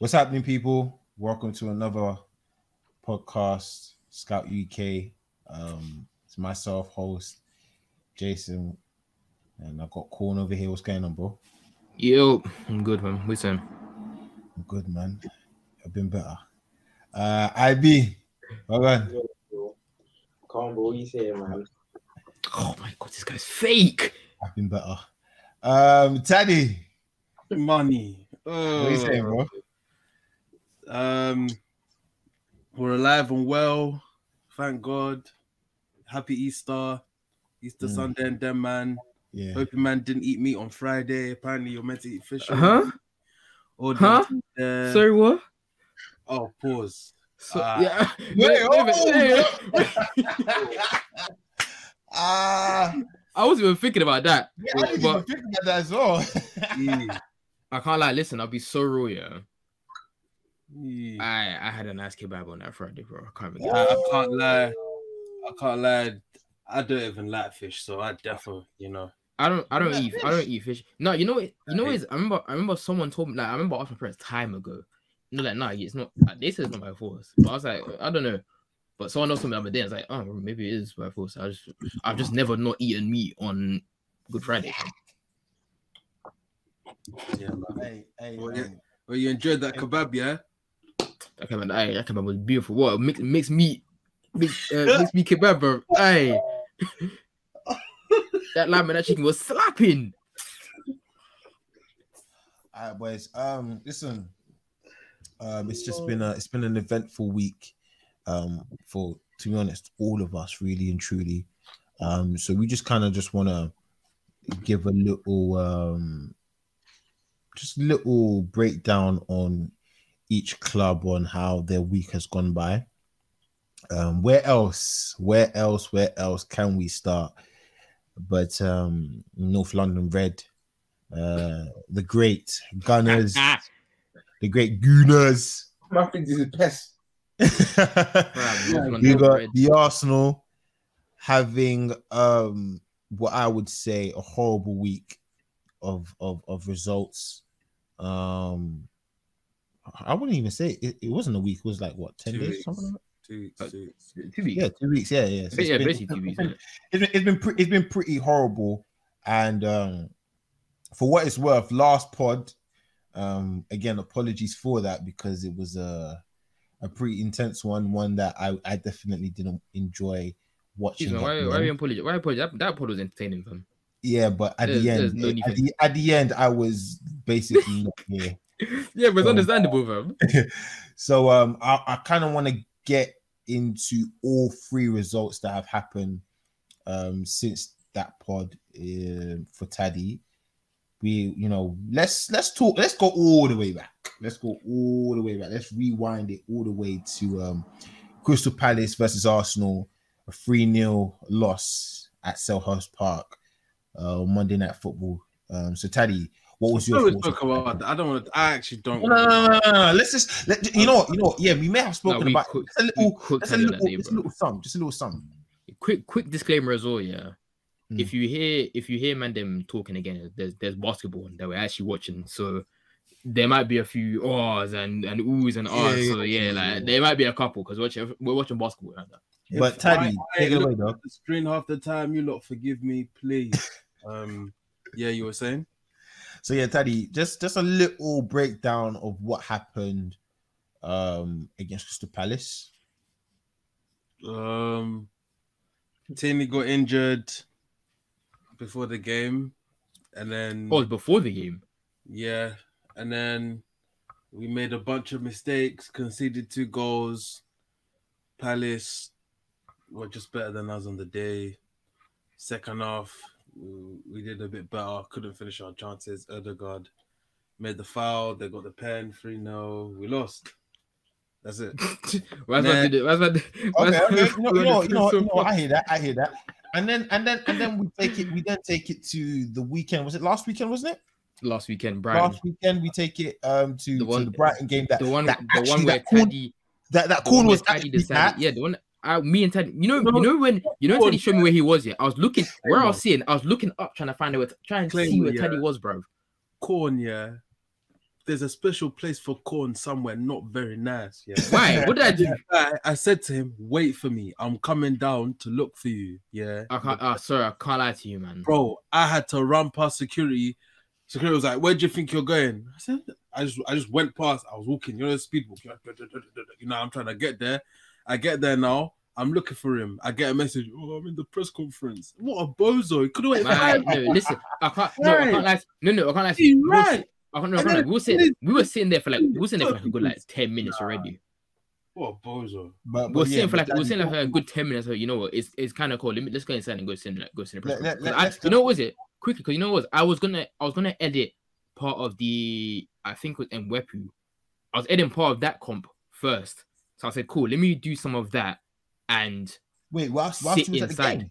What's happening, people? Welcome to another podcast, Scout UK. Um, it's myself, host Jason, and I've got Corn over here. What's going on, bro? Yo, I'm good, man. What's up? I'm good, man. I've been better. Uh, IB, well done. Calm, bro. What you saying, man? Oh my god, this guy's fake. I've been better. Um, Taddy, Money. what are you saying, Oh, bro? Um, we're alive and well. Thank God. Happy Easter. Easter Mm. Sunday and then, man. Yeah. Hope your man didn't eat meat on Friday. Apparently, you're meant to eat fish. Huh? Or Huh? Uh, Sorry, what? Oh, pause. So, Ah. yeah. Wait, Wait, wait, oh, wait, wait. Ah, I wasn't even thinking about that. yeah, I didn't but even think about that as well. I can't lie. Listen, I'll be so real, yeah. Yeah. I I had a nice kebab on that Friday, bro. I can't even. I, I can't lie. I can't lie. I don't even like fish, so I definitely, you know. I don't. I don't like eat. I don't eat fish. No, you know what? You know I what is? I remember. I remember someone told me. Like, I remember asking my parents time ago. No, know, like, nah, it's not. Like, they said it's not by force. But I was like, I don't know. But someone else told me the other day. I was like, oh, maybe it is by force. I just, I've just never not eaten meat on Good Friday. Yeah, man. hey, hey, Well, man. Well, you enjoyed that kebab, yeah? That kebab, aye, that kebab was beautiful. What mixed mixed meat, mixed, uh, mixed meat kebab, bro. Aye. that lamb and that chicken was slapping. All right, boys. Um, listen. Um, it's just been a it's been an eventful week. Um, for to be honest, all of us really and truly. Um, so we just kind of just want to give a little um, just little breakdown on each club on how their week has gone by. Um, where else? Where else? Where else can we start? But um, North London Red, uh, the great Gunners, the great Gooners. My thing is a pest. bruh, North we got the Arsenal having um what I would say a horrible week of of of results. Um I wouldn't even say it, it wasn't a week, it was like what 10 days weeks. something like that? Two weeks, Uh, two weeks. Two weeks. Yeah, two weeks. Yeah, yeah. So it's yeah, been- basically two weeks. it's innit? been, it's been pretty it's been pretty horrible and um for what it's worth last pod um again apologies for that because it was a a pretty intense one one that i i definitely didn't enjoy watching Jeez, man, why, why are you apologize? Why apologize? That, that pod was entertaining, fam. yeah but at There's- the end no it- at, the, at the end i was basically not here Yeah, but it's Um, understandable, fam. so um i, I kind of want to get into all three results that have happened um since that pod um for Taddy. We, you know, let's let's talk. Let's go all the way back. Let's go all the way back. Let's rewind it all the way to um Crystal Palace versus Arsenal, a 3 0 loss at Selhurst Park, uh, Monday Night Football. Um, so Taddy, what was your Let's thoughts? talk about that. I don't want to. I actually don't. No, no, no, no, no, no. Let's just let you know. what, You know. what, Yeah, we may have spoken we about cooked- just a little, cooked just a little, that day, just a little sum, just a little sum. quick quick disclaimer as well yeah Mm. if you hear if you hear man them talking again there's there's basketball that we're actually watching so there might be a few ohs and and oohs and ahs Yeah, so yeah, yeah like there might be a couple because watching we're watching basketball like that But If Taddy, I- take it away, dog. The screen half the time. You lot forgive me, please. um, yeah, you were saying. So yeah, Taddy, just just a little breakdown of what happened um against Crystal Palace. Um, Tierney got injured before the game, and then oh before the game yeah, and then we made a bunch of mistakes, conceded two goals. Palace were just better than us on the day. Second half, we we did a bit better. Couldn't finish our chances. Odegaard made the foul. They got the pen. 3 0. We lost. That's it. why's Nah. that did it why's that why's Okay, okay. You know, you know, you know, so you know. I hear that. I hear that. And then and then and then we take it. We then take it to the weekend. Was it last weekend? Wasn't it? last weekend Brighton Last weekend we take it um to, The one- to the Brighton game. That the one that the actually one where that corn, Teddy that that the corn was Teddy actually decided at. yeah the one I, me and Teddy, you know, No. you know when you know Teddy showed me where he was. Yeah, I was looking where I was seeing. I was looking up trying to find out, trying to see where yeah. Teddy was, bro. Corn, yeah. there's a special place for corn somewhere not very nice. Yeah. Why? What did I do? I, I said to him, "Wait for me. I'm coming down to look for you." Yeah. I can't. Oh, sorry, I can't lie to you, man. Bro, I had to run past security. Security was like, "Where do you think you're going?" I said, "I just, I just went past. I was walking. You know, speed walk. You know, I'm trying to get there. I get there now. I'm looking for him. I get a message. Oh, I'm in the press conference. What a bozo! He could have waited Man, no, listen, I can't. No, I can't lie. to- No, no, I can't lie. to We were- right. I can't, no, I can't lie. We were sitting. We were sitting there for like. We were sitting there for like a good like ten minutes already. What a bozo! But, We but were yeah, sitting for like we were Danny, sitting there for a good ten minutes. So you know what? It's it's kind of cool. Let me let's go inside and go sit like go sit in the press. Let- conference. let- 'Cause I- you know what was it? Quickly, because you know what was I was gonna I was gonna edit part of the I think it was Mwepu. I was editing part of that comp first. So I said, cool. Let me do some of that and Wait, whilst, whilst sit was at inside.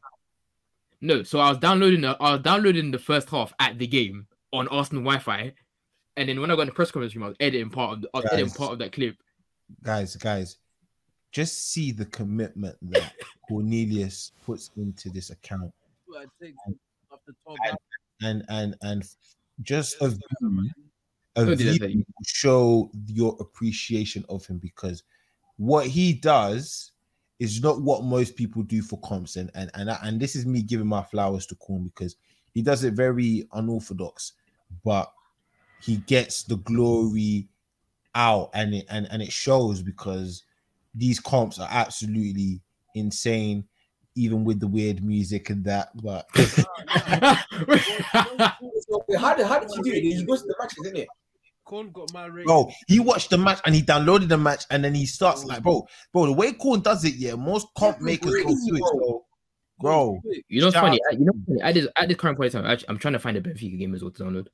No, so I was downloading the I was downloading the first half at the game on Arsenal Wi-Fi, and then when I got in the press conference room, I was editing part of the, I was editing part of that clip. guys, guys, just see the commitment that Cornelius puts into this account, I take after 12 and and and just a view, a did view show your appreciation of him because what he does is not what most people do for comps, and and and, and this is me giving my flowers to Corn because he does it very unorthodox, but he gets the glory out, and it and and it shows because these comps are absolutely insane, even with the weird music and that. But how did how did you do it? He goes to the matches, isn't it? Corn got my rating. bro, he watched the match and he downloaded the match, and then he starts like, bro, bro, the way Corn does it, yeah, most comp makers go through it, so, bro. you know, what's funny. I- You know, funny? at this at this current point in time, actually, I'm trying to find a Benfica game as well to download.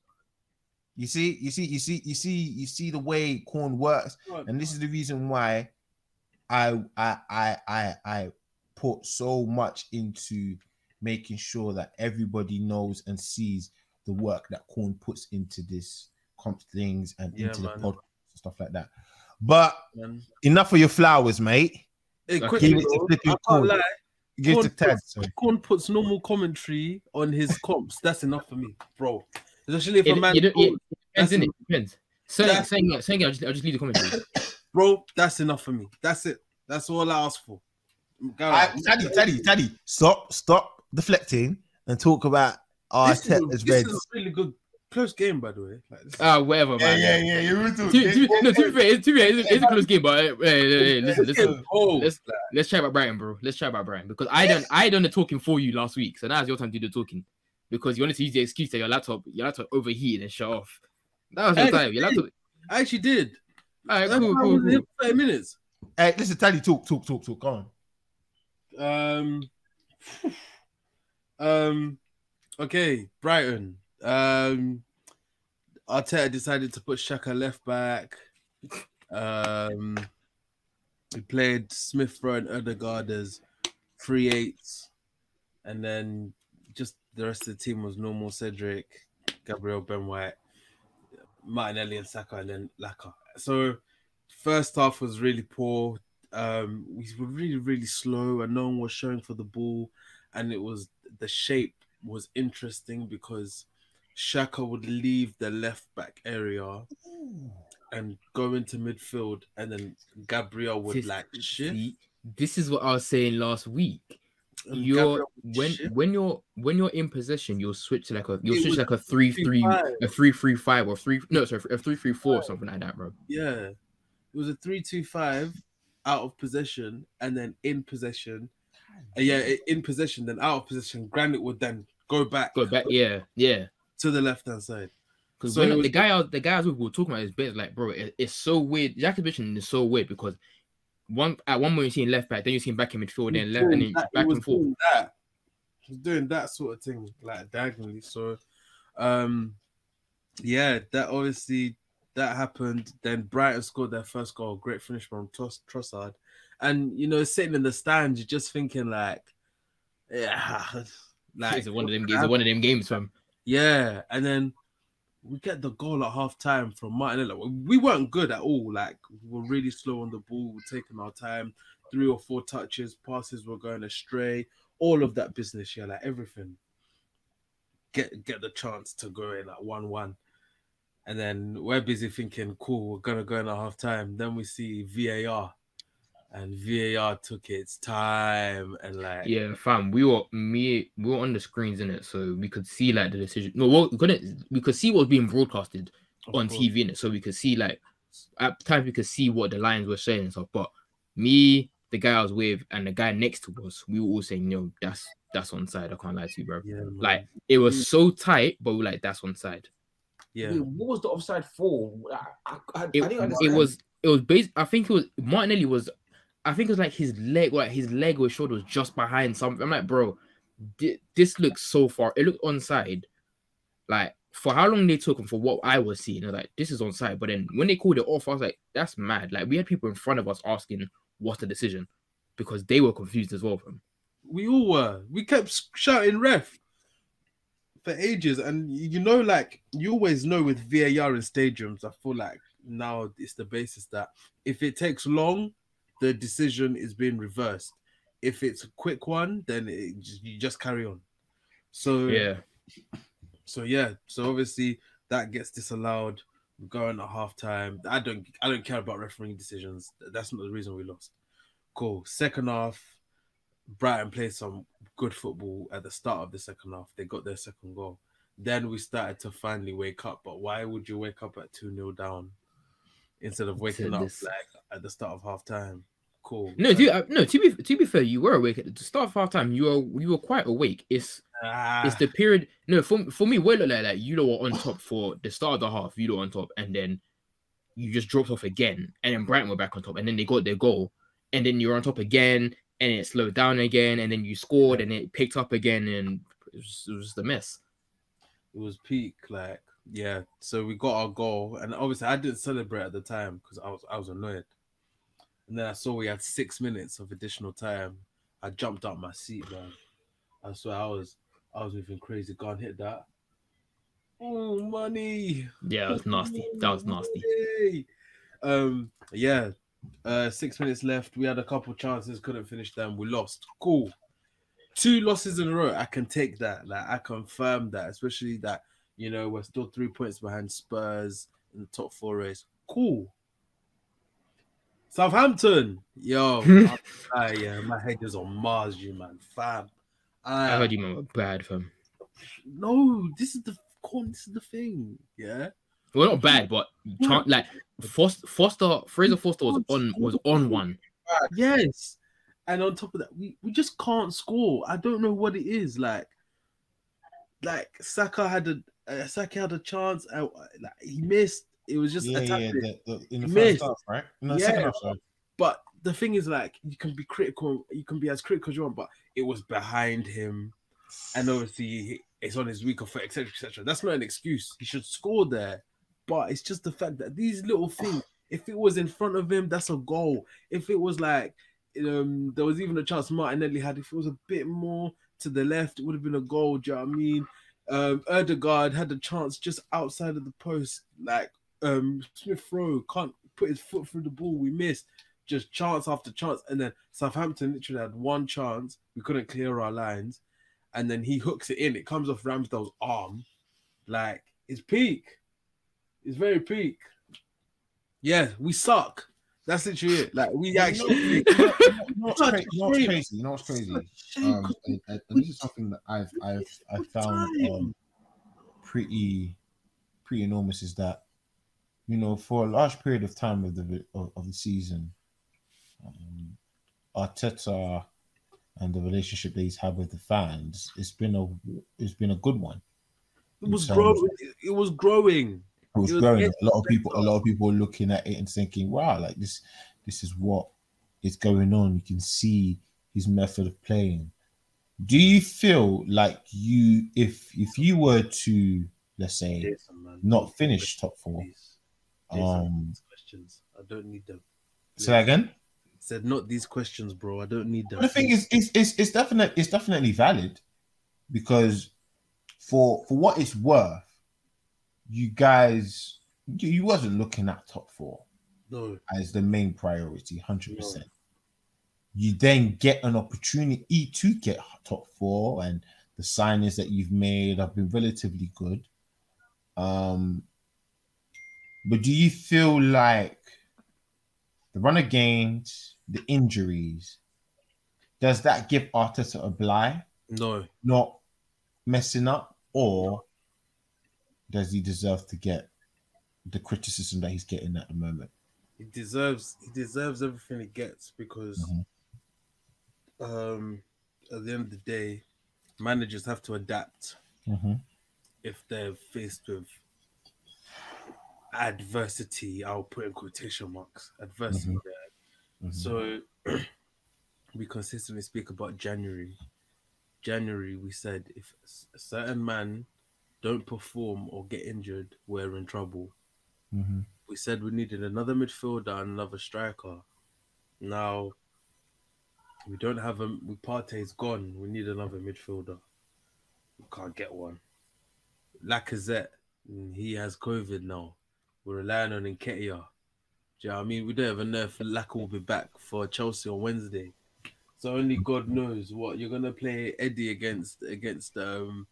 You see, you see, you see, you see, you see the way Corn works, and this is the reason why I I I I I put so much into making sure that everybody knows and sees the work that Corn puts into this comp things and Yeah, into the man. podcast and stuff like that. But man. enough of your flowers, mate. Hey, Give quickly, it to bro, Corn. lie. Give to Corn Ted. puts- sorry. Corn puts normal commentary on his comps. That's enough for me, bro. Especially if a man, you don't, it depends, That's innit? It depends. Saying, that's- saying, saying, I'll just, I'll just leave the commentary. bro, that's enough for me. That's it. That's all I ask for. Go I, on. Taddy, Taddy, Taddy, stop, stop deflecting and talk about this, is, Arteta's this is a really good close game, by the way. Like, this- Ah, whatever, man. yeah. You will do. To, to, no, to be fair, it's, to be fair, it's, it's a close game, but hey, hey, hey, listen, listen. game, oh, Let's let's chat about Brighton, bro. Let's chat about Brighton because I done I done the talking for you last week, so now it's your time to do the talking because you wanted to use the excuse that your laptop your laptop overheated and shut off. That was your Hey, time. Your laptop. I actually did. All right, That's cool, I cool, cool. 30 minutes. Hey, listen, Taddy, talk, talk, talk, talk. Go on. Um, um, okay, Brighton. Um, Arteta decided to put Xhaka left back. Um, we played Smith Rowe and Odegaard as three eights, and then just the rest of the team was normal. Cedric, Gabriel Ben White, Martinelli, and Saka, and then Laka. So first half was really poor um we were really really slow and no one was showing for the ball and it was the shape was interesting because Xhaka would leave the left back area and go into midfield and then Gabriel would This- like shift See, this is what I was saying last week. and You're when shift. when you're when you're in possession, you'll switch to like a you'll It switch like a three three 3-5. a three three five or three no sorry a three three four or something like that, bro. yeah it was a 3-2-5 out of possession and then in possession Uh, yeah in possession then out of possession Granit would then go back Go back, yeah, yeah. To the left hand side Because So when was- the guy was, the guys we were talking about his bit like, bro, it, it's so weird. Jack's position is so weird because one at one moment you see him left back, then you see him back in midfield, then left, and then that- back and forth. doing That. He was doing that sort of thing, like diagonally. So, um, yeah, that obviously that happened. Then Brighton scored their first goal. Great finish from Tross- Trossard, and you know, sitting in the stands, you're just thinking like, yeah, like it's one of them games. One of them games, fam. Yeah, and then we get the goal at half time from Martinelli. We weren't good at all. Like we were really slow on the ball, we were taking our time. Three or four touches, passes were going astray. All of that business, yeah, like everything. Get get the chance to go in at one one, And then we're busy thinking, cool, we're gonna go in at half time. Then we see VAR, and VAR took its time and like Yeah, fam. We were me. We were on the screens in it, so we could see like the decision. No, well, we couldn't. We could see what was being broadcasted of on course. TV in it, so we could see like at times we could see what the lines were saying and stuff. But me, the guy I was with, and the guy next to us, we were all saying, "No, that's that's onside." I can't lie to you, bro. Yeah. Like it was so tight, but we were like, "That's onside." yeah, Wait, what was the offside for? I, I, I, It, I didn't it was it was based. I think it was Martinelli was. I think it was like his leg, like his leg or shoulder was just behind something. I'm like, bro, this looks so far. It looked onside. Like for how long they took and for what I was seeing, I was like, this is onside. But then when they called it off, I was like, that's mad. Like we had people in front of us asking what's the decision because they were confused as well. From we all were. We kept shouting ref for ages, and you know, like you always know with VAR in stadiums. I feel like now it's the basis that if it takes long, the decision is being reversed. If it's a quick one, then it, just- you just carry on. So yeah, so yeah, so obviously that gets disallowed. We're going at halftime. I don't I don't care about refereeing decisions. That's not the reason we lost. Cool. Second half, Brighton played some good football at the start of the second half. They got their second goal. Then we started to finally wake up. But why would you wake up at 2 0 down instead of waking up this- like at the start of half time? Cool. no, to, uh, no. To be to be fair, you were awake at the start of half time. You were you were quite awake. It's Ah, it's the period. No, for for me, what it looked like like you lot were on top for the start of the half. You lot were on top, and then you just dropped off again, and then Brighton were back on top, and then they got their goal, and then you were on top again, and it slowed down again, and then you scored, and it picked up again, and it was, it was just a mess. it was peak like yeah so we got our goal and obviously i didn't celebrate at the time because i was i was annoyed. And then i saw we had six minutes of additional time. I jumped out my seat man. I swear i was i was moving crazy. Go and hit that. Oh money. Yeah, that was nasty. That was nasty. Um yeah uh six minutes left. We had a couple chances couldn't finish them. We lost. Cool. Two losses in a row. I can take that. Like i confirm that especially that you know we're still three points behind spurs in the top four race cool southampton yo I, yeah my head is on mars you man fam I heard you man were bad fam. no this is the this is the thing yeah Well, not bad, but chan- like Forster, Forster, Fraser Forster was on was on one. Yes. And on top of that, we, we just can't score. I don't know what it is. Like, like Saka had a uh, had a chance. Uh, like, he missed. It was just yeah, yeah, the, the, in the Missed. first half, right? No, Yeah. second half. But the thing is, like, you can be critical. You can be as critical as you want, but it was behind him, and obviously it's on his weaker foot, etc., etc. That's not an excuse. He should score there, but it's just the fact that these little things. If it was in front of him, that's a goal. If it was like, um, there was even a chance Martinelli had. If it was a bit more to the left, it would have been a goal. Do you know what I mean? Um, Odegaard had a chance just outside of the post. Like, um, Smith Rowe can't put his foot through the ball. We missed just chance after chance, and then Southampton literally had one chance. We couldn't clear our lines, and then he hooks it in. It comes off Ramsdale's arm, like it's peak. It's very peak. Yeah, we suck. That's literally it. Like we actually. you know, what's Such cra- you know what's shame. crazy? You know what's crazy? Um, and, and this is something that I've I've I found um, pretty pretty enormous is that you know for a large period of time of the of, of the season, um, Arteta and the relationship that he's had with the fans, it's been a it's been a good one. It was growing. It was growing. It was It was growing. getting A lot of people, a lot of people were looking at it and thinking, "Wow, like this, this is what is going on." You can see his method of playing. Do you feel like you, if if you were to, let's say, Jason, not finish top four, Jason, um, questions. I don't need them. say that again. Said not these questions, bro. I don't need them. But the thing is, it's it's it's definitely it's definitely valid because for for what it's worth, you guys you, you wasn't looking at top four. no. as the main priority, hundred percent. You then get an opportunity to get top four, and the signings that you've made have been relatively good. Um, But do you feel like the run of games, the injuries, does that give Arteta a blight, No, not messing up, or does he deserve to get the criticism that he's getting at the moment? he deserves he deserves everything he gets because Mhm. um at the end of the day, managers have to adapt Mm-hmm. if they're faced with adversity. I'll put in quotation marks adversity Mhm. there. So we consistently speak about January. January, we said if a certain man don't perform or get injured, we're in trouble. hmm We said we needed another midfielder and another striker. Now we don't have a we Partey's gone. We need another midfielder. We can't get one. Lacazette, mm, he has COVID now. We're relying on Nketiah. Do you know what I mean? We don't even know if Laka will be back for Chelsea on Wednesday. So only God knows what you're gonna play Eddie against against um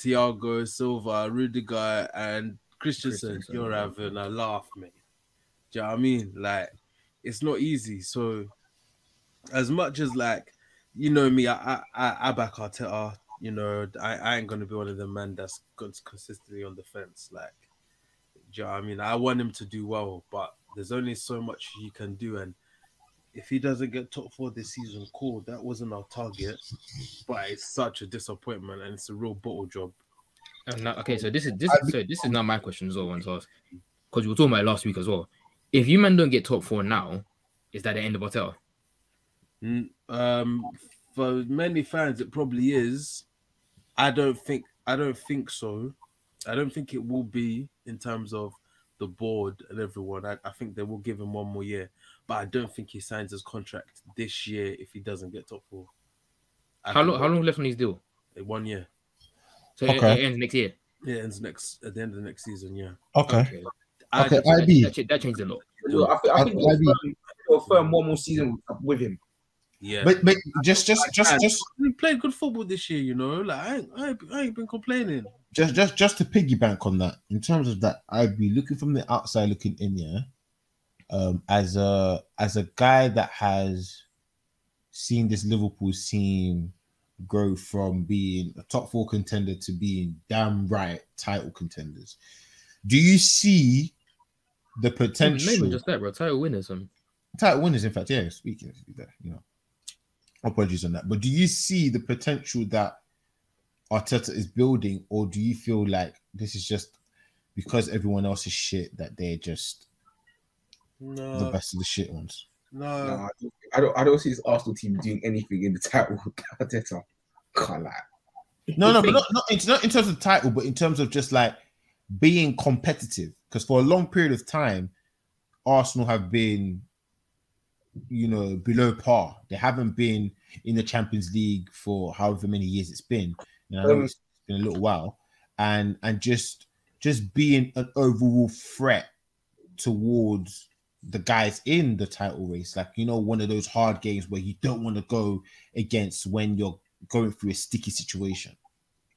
Thiago Silva, Rudiger, and Christensen. Christensen. You're having a laugh, mate. Do you know what I mean? Like it's not easy. So as much as like you know me, I I, I, back Arteta. You know, I, I ain't gonna be one of the men that's consistently on the fence. Like, do you know what I mean? I want him to do well, but there's only so much he can do, and if he doesn't get top four this season, cool. That wasn't our target, but it's such a disappointment, and it's a real bottle job. And now, okay, so this is this so this is not my question as well. Once asked because we were talking about it last week as well. If you man don't get top four now, is that the end of Hotel? Mm, Um, for many fans, it probably is. I don't think. I don't think so. I don't think it will be in terms of the board and everyone. I, I think they will give him one more year, but I don't think he signs his contract this year if he doesn't get top four. I How long? How long left on his deal? Eh, one year. So it- Okay. it ends next year. It ends next at the end of the next season. Yeah. Okay. I Okay, That, IB. that, cha- that changed a lot. I think, I think I- they'll, firm, they'll firm one more season with him. yeah. But but just just just just he played good football this year. You know, like I, ain't- I, ain't- I ain't been complaining. Just just just to piggyback on that, in terms of that, I'd be looking from the outside looking in, yeah. Um, as a as a guy that has seen this Liverpool team grow from being a top four contender to being damn right title contenders, do you see the potential Maybe just that, bro. Title winners. Um, title winners? In fact, yeah. Speaking of that, you know, apologies on that. But do you see the potential that Arteta is building, or do you feel like this is just because everyone else is shit that they're just the best of the shit ones? No, no. I, don't, I don't. I don't see this Arsenal team doing anything in the title. Arteta can't lie. No, no, but not, not, in, not in terms of title, but in terms of just like being competitive. Because for a long period of time, Arsenal have been, you know, below par. They haven't been in the Champions League for however many years it's been. You know, Um, it's been a little while, and and just just being an overall threat towards the guys in the title race. Like you know, one of those hard games where you don't want to go against when you're going through a sticky situation.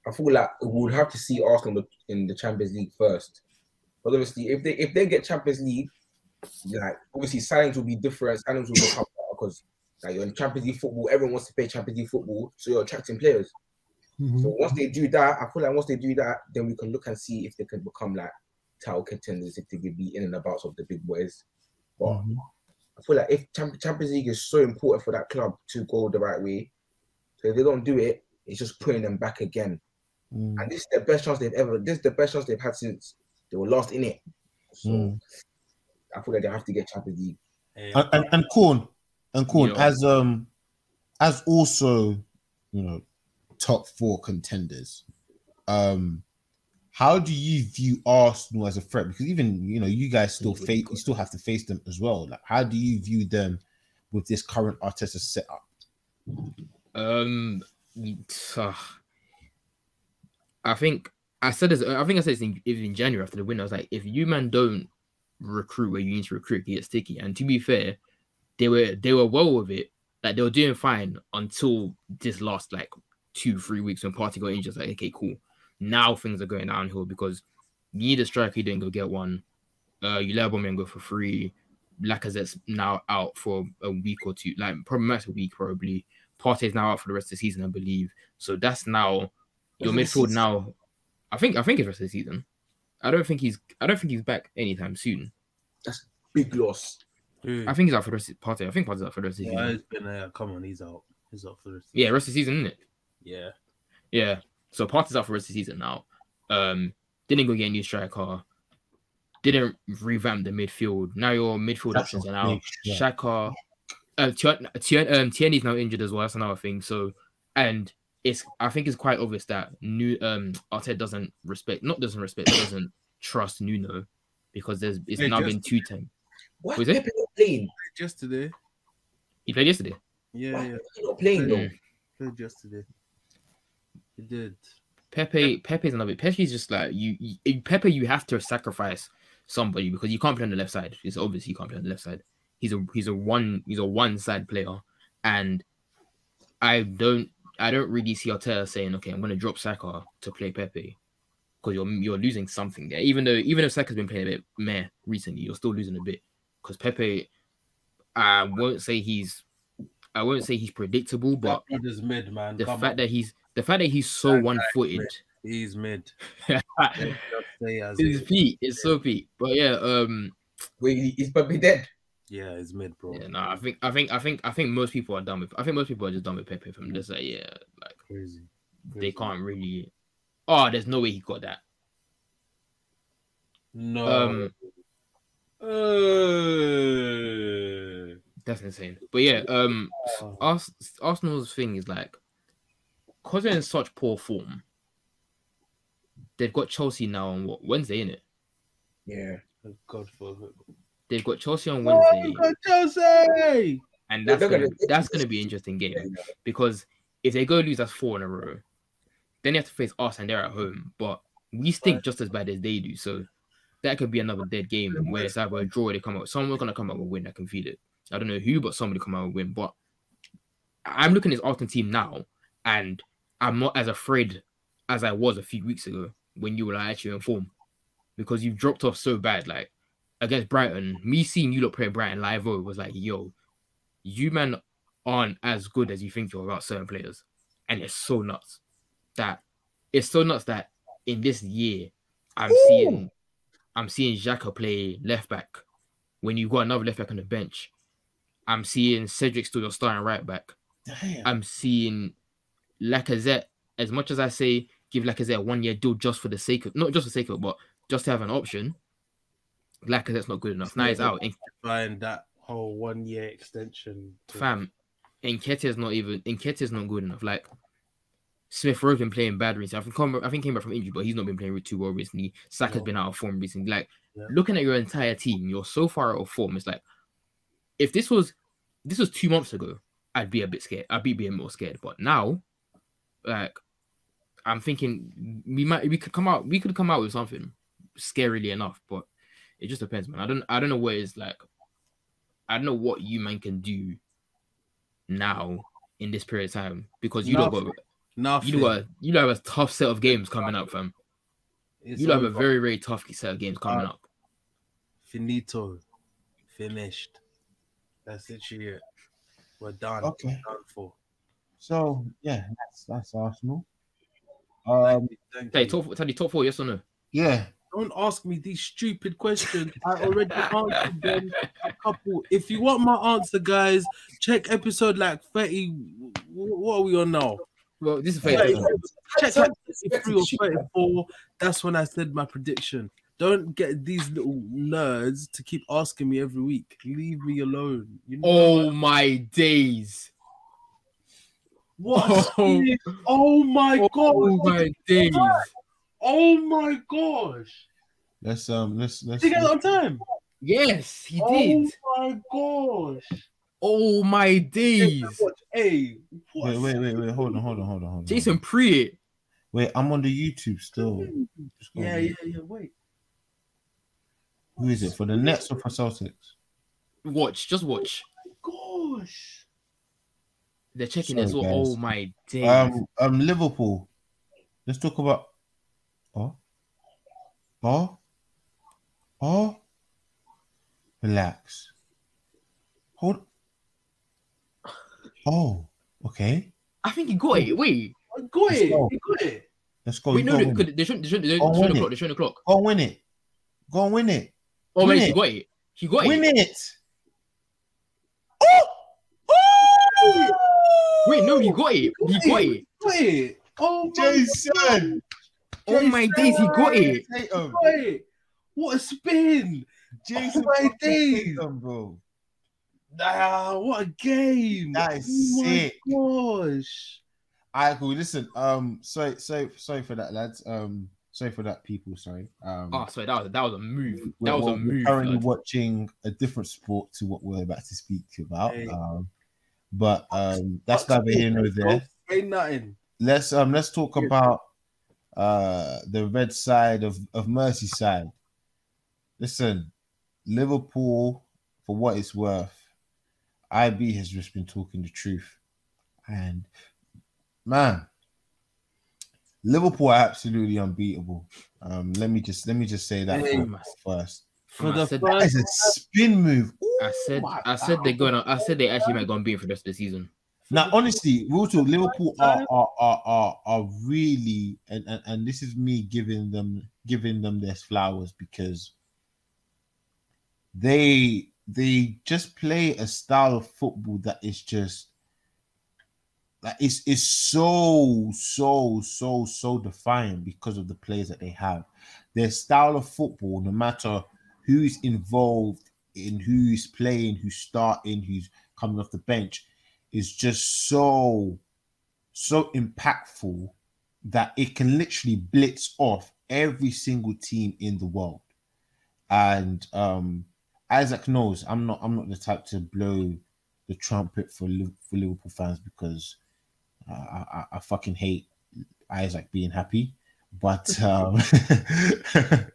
I feel like we would have to see Arsenal in the Champions League first. But obviously, if they if they get Champions League, like obviously signings will be different. Signings will become because like you're in Champions League football, everyone wants to play Champions League football, so you're attracting players. So once they do that, I feel like once they do that, then we can look and see if they can become like title contenders, if they could be in and about of the big boys. But Mhm. I feel like if Champions League is so important for that club to go the right way, so if they don't do it, it's just putting them back again. Mm. And this is the best chance they've ever. This is the best chance they've had since they were last in it. So Mm. I feel like they have to get Champions League. and, and, and Corn and Corn as um as also you know top four contenders. Um, how do you view Arsenal as a threat? Because even you know you guys still face you still have to face them as well. Like, how do you view them with this current Arteta setup? Um, uh, I think I said this. I think I said this in, even in January after the win. I was like, if you man don't recruit where you need to recruit, it gets sticky. And to be fair, they were they were well with it. Like they were doing fine until this last like two three weeks when Partey got injured. It's Like okay, cool. Now things are going downhill because you need a striker. You didn't go get one. Uh, you let Aubameyang go for free. Lacazette's now out for a week or two, like probably max a week probably. Partey's now out for the rest of the season, I believe. So that's now your Rest of the midfield now. I think I think it's rest of the season. I don't think he's I don't think he's back anytime soon. That's big loss. Who? I think he's out for the rest of Partey. I think Partey's out for the rest of the Yeah, season. been uh, come on, he's out. He's out for the Yeah, rest of the season, isn't it? Yeah. Yeah. So Partey's out for the rest of the season now. Um, didn't go get a new striker. Didn't revamp the midfield. Now your midfield That's options are now big shot. Xhaka. Uh, Tien, Tien, um, Tierney's now injured as well. That's another thing. So, and it's I think it's quite obvious that new um Arteta doesn't respect, not doesn't respect, doesn't trust Nuno because there's it's Hey, now just- been two times. Why Was it? Pepe not playing? Yesterday. He played yesterday. Yeah, yeah. not playing though? Mm. Played yesterday. He did. Pepe Pepe's another Pepe's just like you, you Pepe you have to sacrifice somebody because you can't play on the left side. It's obvious you can't play on the left side. He's a he's a one he's a one side player and I don't I don't really see Arteta saying okay I'm gonna drop Saka to play Pepe because you're you're losing something there. Even though even if Saka's been playing a bit meh recently, you're still losing a bit because Pepe I won't say he's I won't say he's predictable, but that brother's mid, man. the Come fact on. that he's the fact that he's so one footed. he's mid. Let's just say His it- feet is so peak. But yeah, um, Wait, he's probably dead. Yeah, he's mid, bro. yeah, no, I think I think I think I think most people are done with. I think most people are just done with Pepe from just like yeah, like Crazy. they can't really. Oh, there's no way he got that. No. Um, Uh, That's insane. But yeah, um, oh, Ars- Arsenal's thing is like, cause they're in such poor form. They've got Chelsea now on what Wednesday, in it. Yeah. God for They've got Chelsea on Oh, Wednesday, you got Chelsea. and that's they're gonna, gonna- that's gonna be an interesting game. because if they go lose, that's four in a row. Then they have to face us, and they're at home. But we stink just as bad as they do, so that could be another dead game where it's either a draw or they come out. Someone's gonna come out with a win. I can feel it. I don't know who, but somebody come out with a win. But I'm looking at this Arsenal team now, and I'm not as afraid as I was a few weeks ago when you were like, actually in form, because you've dropped off so bad. Like against Brighton, me seeing you look play Brighton live oh, was like, yo, you man aren't as good as you think you're about certain players. And it's so nuts that it's so nuts that in this year I'm seeing I'm seeing Xhaka play left back when you've got another left back on the bench. I'm seeing Cedric still your starting right back. Damn. I'm seeing Lacazette, as much as I say give Lacazette a one year deal just for the sake of not just for the sake of it, but just to have an option. Lacazette's not good enough. Now he's out. Find that whole one year extension. to- fam, Nketiah's not even Nketiah's not good enough. Like Smith Rowe's been playing bad recently. I think come, I think came back from injury, but he's not been playing too well recently. Saka's No. been out of form recently. Like Yeah. looking at your entire team, you're so far out of form. It's like if this was this was two months ago, I'd be a bit scared. I'd be being more scared. But now, like I'm thinking we might we could come out we could come out with something scarily enough, but it just depends, man. I don't I don't know what it's like. I don't know what you man can do now in this period of time because you don't got Nothing. you got you have a tough set of games coming up, fam. It's You have a very very tough set of games coming Uh, up. finito. Finished. That's it. Shit. We're done. Okay. Done for. So yeah, that's that's Arsenal. Um, Thank Hey, you. top tell you top four, yes or no? yeah, Don't ask me these stupid questions. I already answered them a couple. If you want my answer, guys, check episode like 30. What are we on now? Well, this is Hey, fair. hey, Check like 33 or 34. That's when I said my prediction. Don't get these little nerds to keep asking me every week. Leave me alone. You know Oh my days. what? Oh, Oh my oh god! my days. Oh my gosh! let's um let's let's. Did you get it on time? Yes, he did. Oh my gosh! Oh my days. Hey. Wait, wait, wait, wait. Hold on, hold on, hold on, hold on. Jason Pre. Wait, I'm on the YouTube still. Yeah, yeah, yeah. Wait. Who is it for the Nets or for Celtics? Watch, just watch. Gosh. They're checking Sorry, this. Oh, guys. oh my days. Um, um, Liverpool. Let's talk about. Oh, oh, oh. Relax. Hold. Oh, okay. I think he got it. Wait, I got Let's it. go. He got it. Let's go. wait, You no, go no, win it. they shouldn't, they shouldn't, they Oh, shouldn't win the it. clock, they shouldn't the clock. Go win it. Go and win it. Oh, Win wait, he got it. He got Win it. it. Oh! Oh! Wait, no, he got it. He got it. Got it. Oh, my Jason. Oh my days, he got it. Tatum. got it. What a spin. Jason Oh my days. Bro. Ah, what a game. That is oh sick. my gosh. All right, cool. Listen, um, sorry, sorry, sorry for that, lads. Um, sorry for that, people. Sorry. Um, Oh, sorry, that was that was a move. we're, That was a we're move. currently lad. watching a different sport to what we're about to speak about. Hey. Um, but um, that's Fuck neither here nor there. Say nothing. let's um let's talk Yeah. about uh the red side of of Merseyside. Listen, Liverpool, for what it's worth, IB has just been talking the truth, and man, Liverpool are absolutely unbeatable. Um, let me just let me just say that Hey. first. For the said- That is a spin move. I said, my I said they're gonna. I said they actually might go and beat for the rest of the season. Now, honestly, real talk, Liverpool are are are are, are really and, and and this is me giving them giving them their flowers because they they just play a style of football that is just like it's it's so so so so defiant because of the players that they have. Their style of football, no matter who's involved in who's playing, who's starting, who's coming off the bench, is just so so impactful that it can literally blitz off every single team in the world. And um Isaac knows I'm not I'm not the type to blow the trumpet for for Liverpool fans because uh, I, I, I fucking hate Isaac being happy. But um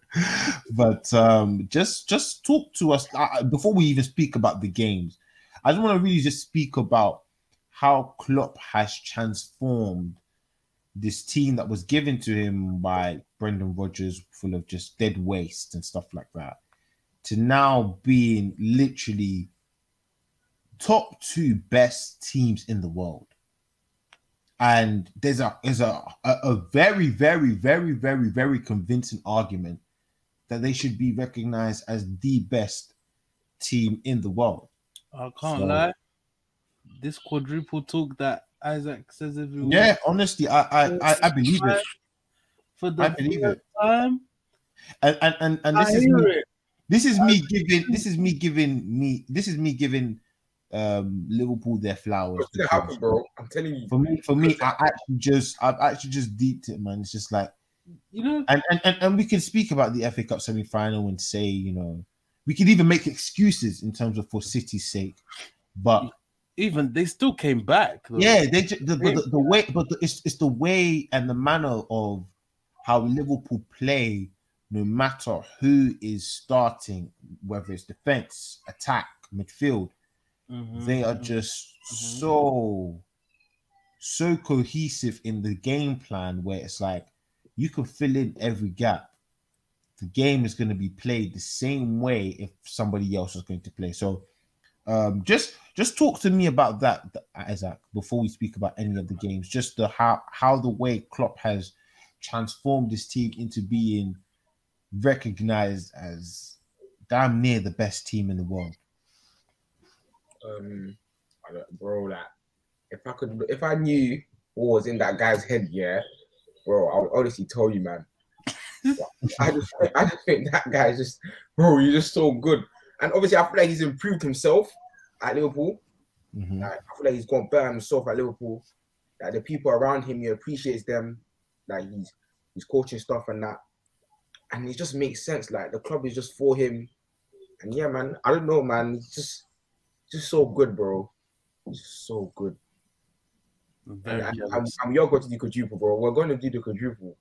but um just just talk to us uh, before we even speak about the games. I just want to really just speak about how Klopp has transformed this team that was given to him by Brendan Rodgers, full of just dead waste and stuff like that, to now being literally top two best teams in the world. And there's a there's a, a, a very, very, very, very, very convincing argument that they should be recognized as the best team in the world. I can't So- lie. This quadruple talk that Isaac says every week Yeah, honestly, I I, I, I believe it. for the I believe it. time. And and and, and I this is me, it. this is me giving this is me giving me this is me giving um Liverpool their flowers. What's gonna happen, bro? I'm telling you. For me, for me, I actually just I've actually just deeped it, man. It's just like You know, and and, and, and we can speak about the FA Cup semi final and say, you know, we could even make excuses in terms of for City's sake. But even they still came back. though. yeah, they ju- the, the, the, the way, but the, it's it's the way and the manner of how Liverpool play, no matter who is starting, whether it's defense, attack, midfield, Mhm. they are just Mhm. so so cohesive in the game plan where it's like you can fill in every gap. The game is going to be played the same way if somebody else is going to play. So um just just talk to me about that Isaac before we speak about any of the games just the how how the way Klopp has transformed this team into being recognized as damn near the best team in the world um, bro, like if I could, if I knew what was in that guy's head, yeah, bro, I would honestly tell you, man. I just, I just think that guy is just, bro, you're just so good. And obviously, I feel like he's improved himself at Liverpool. Mhm. Like, I feel like he's gone better himself at Liverpool. Like the people around him, he appreciates them. Like he's he's coaching stuff and that, and it just makes sense. Like the club is just for him. And yeah, man, I don't know, man. He's just just so good, bro. He's so good. Very And, jealous. and, and we are going to do quadruple, bro. We're going to do the quadruple.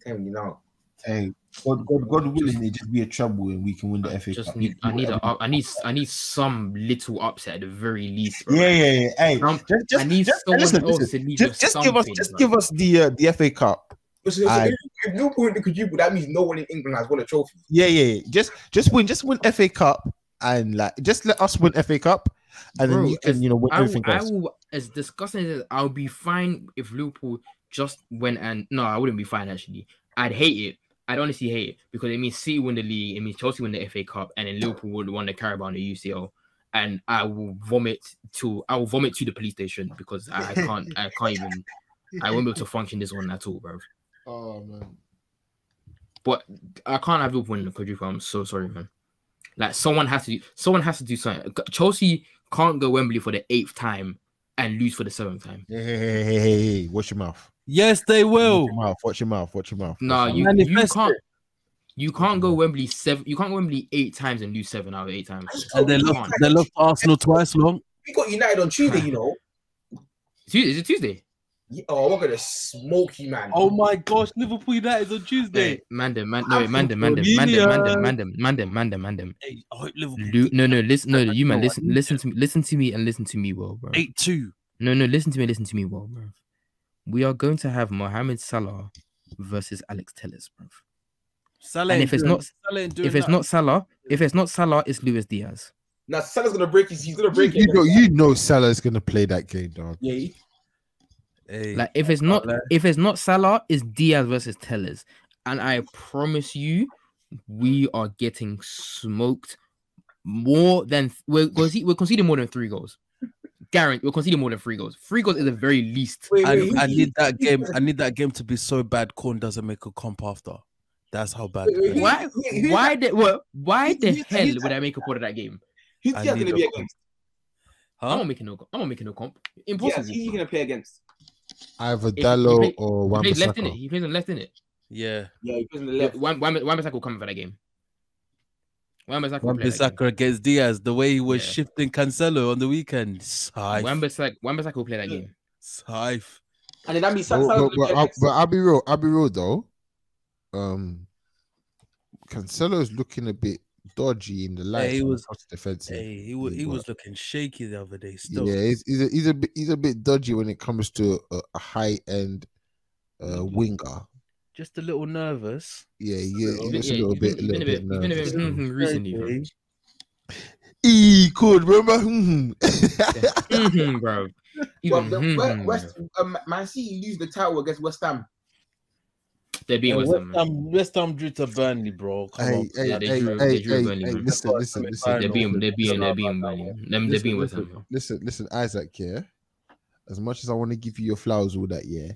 Telling you now. Hey, God, God, God willing, it just be a trouble and we can win the I FA just Cup. need, I need, a, I need, I need some little upset at the very least. Bro. yeah, yeah, yeah. Hey, Um, just, just, I need just, someone listen, else listen. to lead just, just give us, just bro. give us the uh, the FA Cup. So, so I- if, if Liverpool win the quadruple, that means no one in England has won a trophy. Yeah, yeah, yeah. Just, just win, just win FA Cup, and like just let us win FA Cup, and Bro, then you can as- you know win I will, everything I else. will, as disgusting as I'll be fine if Liverpool just went and no, I wouldn't be fine actually. I'd hate it. I'd honestly hate it because it means City win the league, it means Chelsea win the FA Cup, and then Liverpool would won the Carabao and the UCL. And I will vomit to I will vomit to the police station because I, I can't I can't even I won't be able to function this one at all, bro. Oh man. But I can't have Liverpool in the quadruple. I'm so sorry, man. Like someone has to, do, someone has to do something. Chelsea can't go Wembley for the eighth time and lose for the seventh time. Hey, hey, hey, hey, hey, hey, watch your mouth. Yes, they will. Watch your mouth. Watch your mouth. Watch your mouth. No, Watch you, you can't. it. You can't go Wembley seven. You can't go Wembley eight times and lose seven out of eight times. And they You lost. can't. They lost Arsenal twice long. We got United on Tuesday, you know. Tuesday, is it Tuesday? Yeah, Oh, we're gonna smoke you, man. Oh my gosh, Liverpool United on Tuesday. Hey, Mandem, man, no, wait, Mandem, Mandem, Antonio. Mandem, Mandem, Mandem, Mandem, Mandem. Hey, I hope Liverpool Lu- no, no, listen, no, No, you man, listen, listen to me, listen to me, and listen to me well, bro. eight two. No, no, listen to me, listen to me well, bro. We are going to have Mohamed Salah versus Alex Telles, bro. Salah And if it's not- Salah If it's that. not Salah, if it's not Salah, it's Luis Diaz. Now Salah's gonna break his. He's gonna break you it. know, you know, Salah's gonna play that game, dog. Yeah, he- Hey, Like if it's not lie. if it's not Salah, it's Diaz versus Telles. And I promise you, we are getting smoked more than we're conce- we're conceding more than three goals. Guarantee we're conceding more than three goals. Three goals is the very least. Wait, I, wait, I who- need that game. I need that game to be so bad. Corn doesn't make a comp after. That's how bad. Wait, wait, it is. Why who- who- why the what why the who- hell who- would I make a part of that game? Who's I Diaz need gonna be a- against? I'm Huh? not making no I'm not making no comp. Diaz, Impossible. who you gonna play against? Either he Dalot play- or he plays left in it. He plays on left in it. Yeah. Yeah, he plays on the left. Wan Wan Wan will come for that game. Wan Bissaka will play that game. Wan-Bissaka against Diaz, the way he was Yeah. shifting Cancelo on the weekend. Saif. Wan Bissaka will play that Yeah. game. Saif. And then that means But, but, but, be I'll, but I'll be real. I'll be real though. Um, Cancelo's looking a bit dodgy in the light. he was- defensive. Hey, he was, he was looking shaky the other day. Still. Yeah, he's, he's, a, he's a bit he's a bit dodgy when it comes to a, a high end uh, winger. Just a little nervous. Yeah, yeah, He's he been- looks a little he's bit, he's a little bit bit- he's been a bit nervous. mhm recently, bro. Okay. E could remember. Mhm. Mhm, bro. Well, Even the, mhm, West, bro. West, um, Man City lose the title against West Ham. They're being Yeah, West West, Ham. West Ham drew to Burnley, bro. Come Hey, on. hey, Yeah, they hey, drew- hey, they drew hey, Burnley, hey, bro. listen, listen, listen, They're being, they're being, they're being, Listen, Burnley. Them, they're listen, being West Ham. listen, listen, listen, Isaac. Yeah, as much as I want to give you your flowers all that, yeah,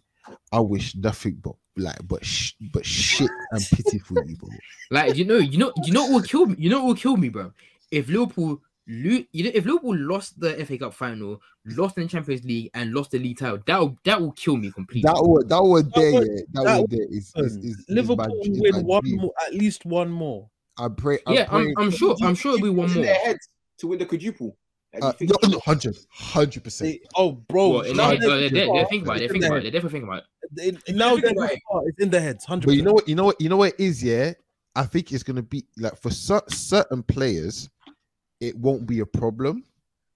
I wish nothing but like, but sh- but shit and pity for you, bro. Like you know, you know, you know what will kill me. You know what will kill me, bro. If Liverpool, lo- you know, if Liverpool lost the FA Cup final, lost in the Champions League, and lost the league title, that will that will kill me completely. That one, that one there, would- yeah, that, that one there is, is, is, is Liverpool my, is win one dream. more, at least one more. I pray. I yeah, I'm, I'm sure. I'm sure it'll be one more. their heads to win the quadruple. Like, you uh, no, no, 100 100 percent. Oh, bro. Well, in now their head- they're they too they far. they think about it. They It's think in about their it. They're definitely think about it. head. They- Now they're about too it. It's in their heads. Hundred But you know what? You know what? You know what it is. Yeah, I think it's gonna be like for cer- certain players, it won't be a problem,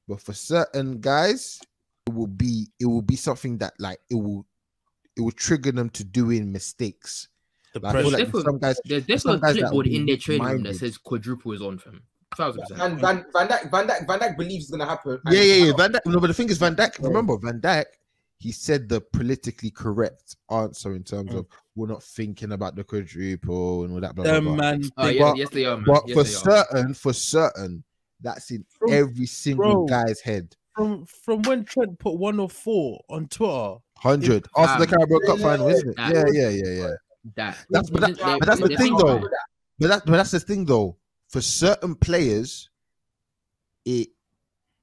but for certain guys, it will be. It will be something that like it will. It will trigger them to doing mistakes. The Like, pressure. like Definitely- some guys. There's some definitely a guys that clipboard in their training room that says quadruple is on fam. Thousand percent. Van, Van, Van Dijk, Van Dijk, Van Dijk believes it's gonna happen. Yeah, yeah, yeah. Van Dijk. No, but the thing is, Van Dijk. Remember, Van Dijk. He said the politically correct answer in terms Mm. of we're not thinking about the quadruple and all that. Blah, blah, Them blah. man. Oh they- yeah, But- yes they are, man. But yes, for they are. certain, for certain, that's in Bro, every single bro. guy's head. From from when Trent put one or four on Twitter. Hundred after the Um, Carabao Cup yeah, final, isn't it? that- Yeah, yeah, yeah, yeah. that. That's- but that- they- but that's the thing, though. But that, but that's the thing, though. For certain players, it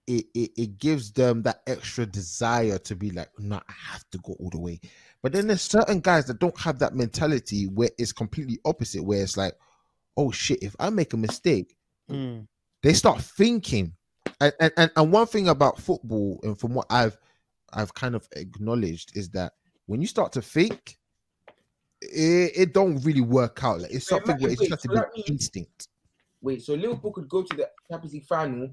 it it, it gives them that extra desire to be like, no, I have to go all the way. But then there's certain guys that don't have that mentality where it's completely opposite, where it's like, oh shit, if I make a mistake, Mm. They start thinking and, and and one thing about football and from what i've i've kind of acknowledged is that when you start to think it, it don't really work out like it's Wait, something where it's wait, just so a that bit means- instinct Wait, so Liverpool could go to the Champions League final,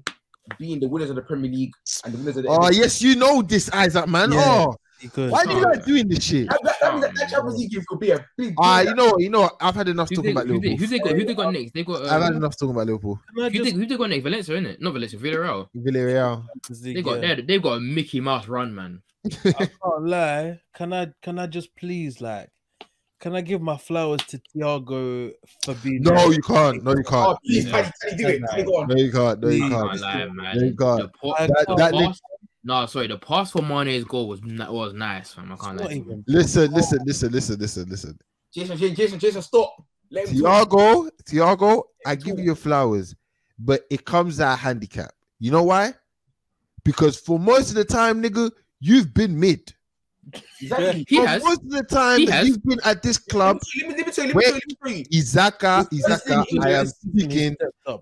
being the winners of the Premier League and the winners of the. oh yes you know this isaac man Yeah. oh He could. Why do you like doing this shit? That, that, that that, that Champions League game could be a big. Ah, deal. you know, you know. I've had enough Who talking they, about who, they, Liverpool. who, they got, who they got next? They got. I've had Uh, enough talking about Liverpool. Can I who, they, who they got next? Valencia, innit? Not it? Not Valencia, Villarreal. Villarreal. They got yeah. they they've got a Mickey Mouse run, man. I can't lie. Can I can I just please like can I give my flowers to Thiago for being No, you can't. No, you Oh, can't. please, Yeah. Teddy, Teddy, do it. Teddy, go on. No, you can't. No, you can't. Can't lie, man. They got- The pa- I That- that pass- no, sorry, the pass for Mane's goal was was nice, fam. I can't not lie. to even Listen, listen, listen, listen, listen, listen. Jason, Jason, Jason, Jason, stop. Let him talk. Thiago, Thiago, I give you your flowers, but it comes at a handicap. You know why? Because for most of the time, nigga, you've been mid. Exactly. He for has. most of the time He has. you've been at this club. Let me, let me tell you, let me tell you, let me tell you. Izaka, Izaka, I am speaking.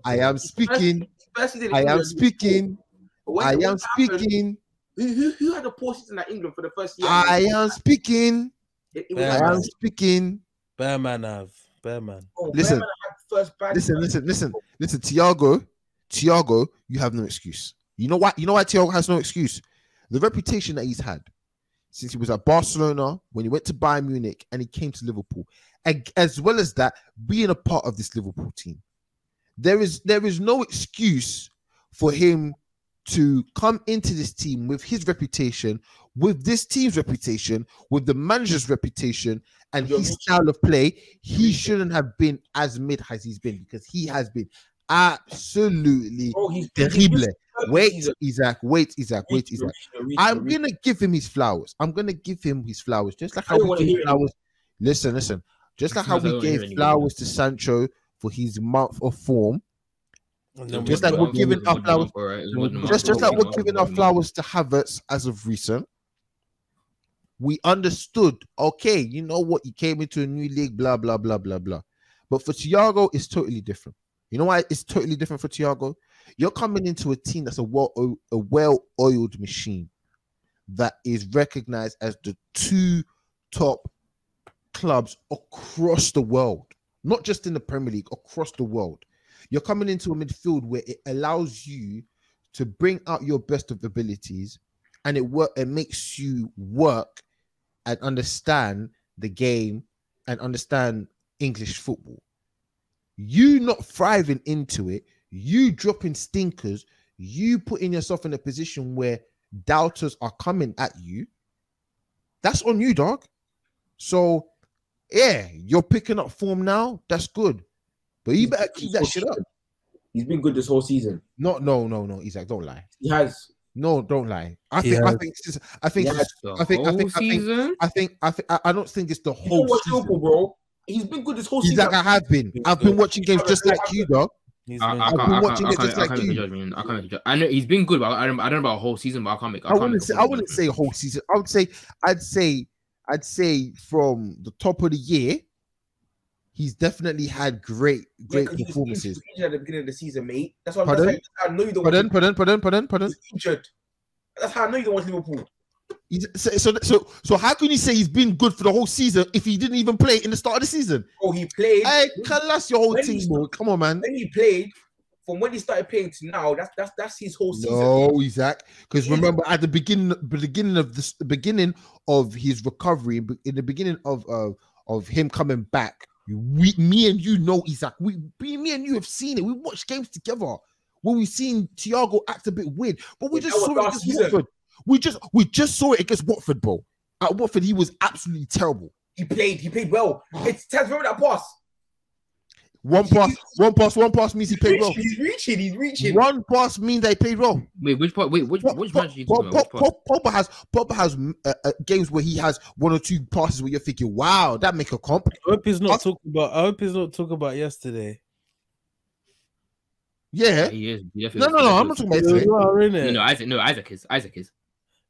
I am speaking. First season in I am speaking. When- I am it happened, speaking. Who, who, who had a poor season at England for the first year? I am speaking. It, it. I am speaking. Bear man have. Bear man. oh, Listen. Bergman had first Listen, listen, listen, listen. Thiago, Thiago, you have no excuse. You know why? You know why Thiago has no excuse? The reputation that he's had since he was at Barcelona, when he went to Bayern Munich, and he came to Liverpool, and as well as that, being a part of this Liverpool team, there is there is no excuse for him to come into this team with his reputation, with this team's reputation, with the manager's reputation, and his style of play. He shouldn't have been as mid as he's been because he has been absolutely Bro, he's terrible. he's- Wait, Isaac. Wait, Isaac. Wait, Isaac. he's a reach, I'm he's a reach. gonna give him his flowers. I'm gonna give him his flowers, just like how we gave flowers. Listen, listen. Just like how we gave flowers to Sancho for his month of form. And Just like we're giving our flowers- Just, just like we're giving our flowers to Havertz as of recent. We understood, okay, you know what? He came into a new league, blah, blah, blah, blah, blah. But for Thiago, it's totally different. You know why it's totally different for Thiago? You're coming into a team that's a well a well-oiled machine that is recognized as the two top clubs across the world, not just in the Premier League, across the world. You're coming into a midfield where it allows you to bring out your best of abilities and it work it makes you work and understand the game and understand English football. You not thriving into it, you dropping stinkers, you putting yourself in a position where doubters are coming at you. That's on you, dog. So, yeah, you're picking up form now. That's good, but you He's better keep that shit up. He's been good this whole season. No, no, no, no, Isaac, don't lie. He has. No, don't lie. I He think, I think, it's just- I think, He it's- The I think- I think- I think- I think, I think, I I don't think it's the whole season. Liverpool, bro. He's been good this whole season. Isaac, I have been. I've been watching games just like you, dog. He's I, been- I I've can't, been I watching can't, it I just can't, I like can't make a you. I can't make a judgment. I know he's been good, but I don't, I don't know about a whole season. But I can't make. I, I can't wouldn't make say, I wouldn't say a whole season. I would say, I'd say, I'd say from the top of the year, he's definitely had great, Yeah, great 'cause he was performances. injured at the beginning of the season, mate. That's why Pardon? that's how I know you don't Pardon, pardon, pardon, pardon, pardon. Injured. That's how I know you don't watch Liverpool. So, so, so, so, how can you say he's been good for the whole season if he didn't even play in the start of the season? Oh, he played. Hey, that's your whole team, bro. Come on, man. when he played, from when he started playing to now, that's that's that's his whole season. No, Isaac. Because Yeah. remember, at the beginning, beginning of this, the beginning of his recovery, in the beginning of uh, of him coming back, we, me and you know Isaac. We, me and you have seen it. We watched games together where we've seen Thiago act a bit weird, but we Yeah, just saw it against season. Watford. We just, we just saw it against Watford, bro. At Watford, he was absolutely terrible. He played. He played well. It's Taz, remember that pass? One pass, one pass, one pass means he He's played well. He's reaching. He's reaching. One pass means they played well. Wait, which part? Wait, which Pop- which Pop- match are you Pop- talking about? Part? Pop- Pogba has Pogba has uh, uh, games where he has one or two passes where you're thinking, "Wow, that make a comp." I hope he's Us- not talking about. I hope he's not talking about yesterday. Yeah, He is. He no, definitely no, no. I'm not talking about You yesterday. are in No, it. no, Isaac. No, Isaac is. Isaac is.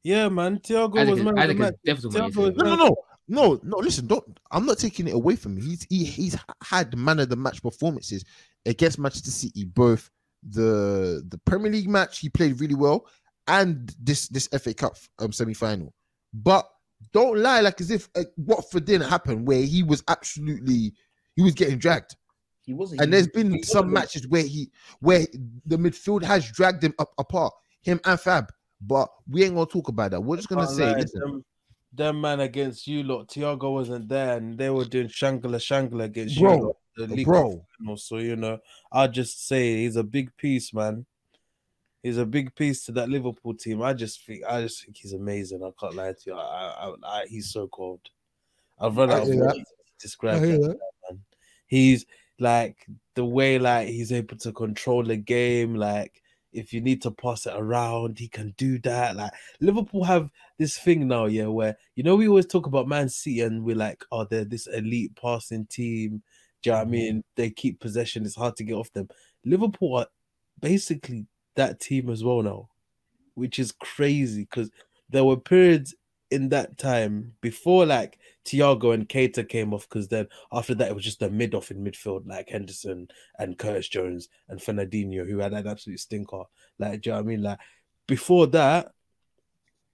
Yeah, man. Thiago Isaac was is. man Isaac is definitely talking Thiago about No, no, no, no, no. Listen, don't. I'm not taking it away from him. He's he, he's had man of the match performances against Manchester City, both the the Premier League match he played really well, and this this FA Cup um, semi final. But don't lie like as if uh, Watford didn't happen, where he was absolutely he was getting dragged. He wasn't. And there's been some matches where he where the midfield has dragged him up apart, him and Fab. But we ain't gonna talk about that. We're just gonna say, listen, them, man against you lot. Thiago wasn't there, and they were doing shangla shangla against Bro, you lot. The league bro. final. So you know, I'll just say he's a big piece, man. He's a big piece to that Liverpool team. I just think, I just think he's amazing. I can't lie to you. I, I, I, he's so cold. I've run out of words to describe I that, man. He's like the way like he's able to control the game. Like if you need to pass it around, he can do that. Like Liverpool have this thing now, yeah, where you know we always talk about Man City and we're like, oh, they're this elite passing team. Do you know what I mm-hmm. mean? They keep possession, it's hard to get off them. Liverpool are basically that team as well now, which is crazy because there were periods in that time before like Thiago and Keita came off because then after that it was just a mid off in midfield like Henderson and Curtis Jones and Fernandinho who had an absolute stinker. Like, do you know what I mean? Like before that,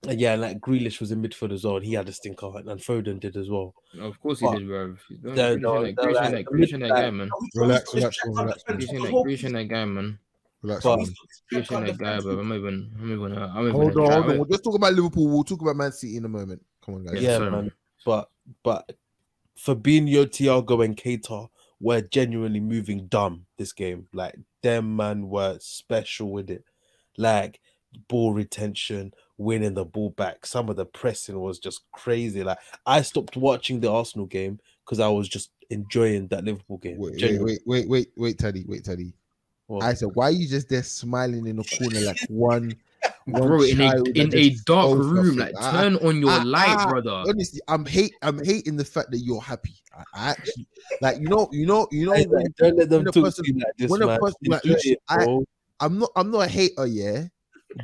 yeah, like Grealish was in midfield as well, and he had a stinker, and Foden did as well. Of course he did, bro. Don't- No, Grealish no, that- Grealish like, that- Grealish guy, man. Relax, relax, relax, Grealish ain't that- Hold that guy, man. Relax, But- man. Grealish ain't that guy, bro. I'm even, I'm even, uh, I'm even. Hold on, hold on. We'll just talk about Liverpool. We'll talk about Man City in a moment. Come on, guys. Yeah, sorry, man. man. But but Fabinho, Thiago, and Keita were genuinely moving dumb this game. Like them man were special with it. Like ball retention, winning the ball back. Some of the pressing was just crazy. Like I stopped watching the Arsenal game because I was just enjoying that Liverpool game. Wait, wait, wait, wait, wait, wait, Teddy, wait, Teddy. What? I said, why are you just there smiling in the corner like one? one Bro, in a in a dark room, something? like I- turn on your ah, light, ah, brother. honestly, I'm hate, I'm hating the fact that you're happy. I, I actually like, you know, you know, you know. Hey, when- like, don't let them a talk person- to you like this, when a person- like, listen, it, I, I'm not, I'm not a hater, yeah,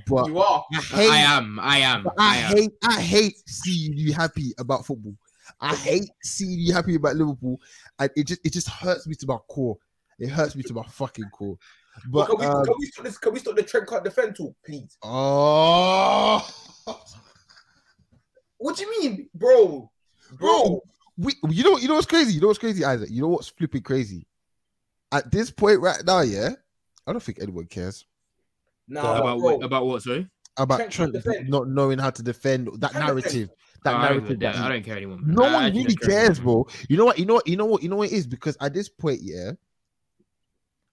but You are. I hate, I am, I am, I I am. hate, I hate seeing you happy about football. I hate seeing you happy about Liverpool, and it just, it just hurts me to my core. It hurts me to my fucking core. But can, we, um, can we stop this? Can we stop the Trent can't defend talk, please? oh, What do you mean, bro? bro, we, you know, you know what's crazy. You know what's crazy, Isaac. You know what's flipping crazy. At this point right now, yeah, I don't think anyone cares Nah, About bro. what? About what? Sorry. about Trent Trent can't knowing how to defend that Can't narrative. That Oh, I, don't narrative. that I don't care anymore. No I one actually really cares, anymore. bro. You know what? You know what? You know what? You know what it is because at this point, yeah,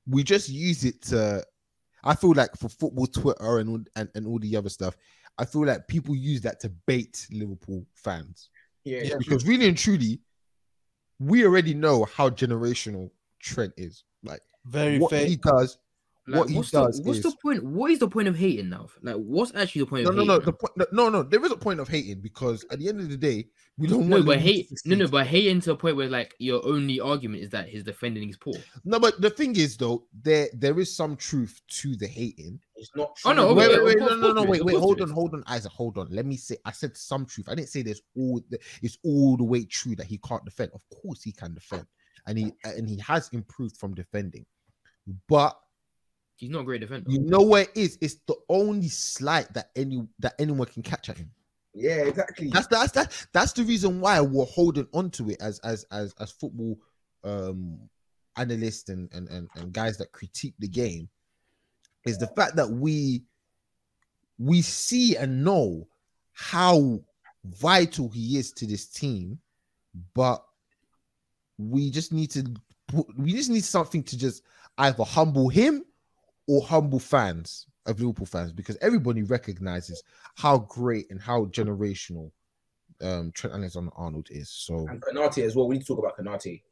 we just use it to. I feel like for football Twitter and all, and, and all the other stuff, I feel like people use that to bait Liverpool fans yeah, Yeah, because really and truly, we already know how generational Trent is. Like Very what fake. he does, Like, what he what's does the, what's is the point? What is the point of hating now? Like, what's actually the point no, of no, hating? no. now? The point, no, no. There is a point of hating because at the end of the day, we don't no, want but hate, no, no, but hating to a point where like your only argument is that his defending is poor. No, but the thing is, though, there there is some truth to the hating. it's not. Oh, no, Wait, okay, wait, yeah, wait, wait, no, no, no, wait, wait, hold on, hold on, Isaac, hold on. Let me say, I said some truth. I didn't say there's all the, it's all the way true that he can't defend. Of course, he can defend, and he and he has improved from defending. But He's not a great defender. you know where it is? It's the only slight that any that anyone can catch at him. Yeah, exactly. That's that's that that's the reason why we're holding on to it as as as as football um analysts and and and, and guys that critique the game is the fact that we we see and know how vital he is to this team, but we just need to put, we just need something to just either humble him or humble fans of Liverpool fans because everybody recognizes how great and how generational um Trent Alexander-Arnold is. So and Konate as well. We need to talk about Konate.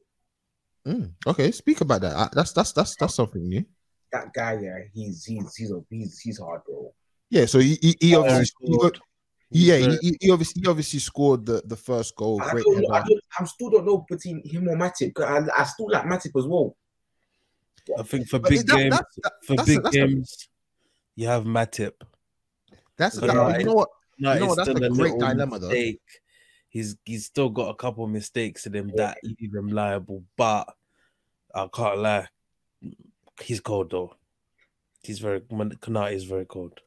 mm, okay, speak about that. Uh, That's that's that's that's something new. That guy, yeah, he's he's he's a, he's he's hard, bro. Yeah, so he he, he obviously he- yeah he, he obviously he obviously scored the the first goal. I, Great don't know, I, don't, I still don't know between him or Matip. I, I still like Matip as well. I think for But big that- games, that- that- for that's a- big that's a- games, you have Matip. That's But no, you know what? No, You know what, that's still a great dilemma, though. He's he's still got a couple mistakes in him that leave him liable, but I can't lie. He's cold though. He's very Konate is very cold.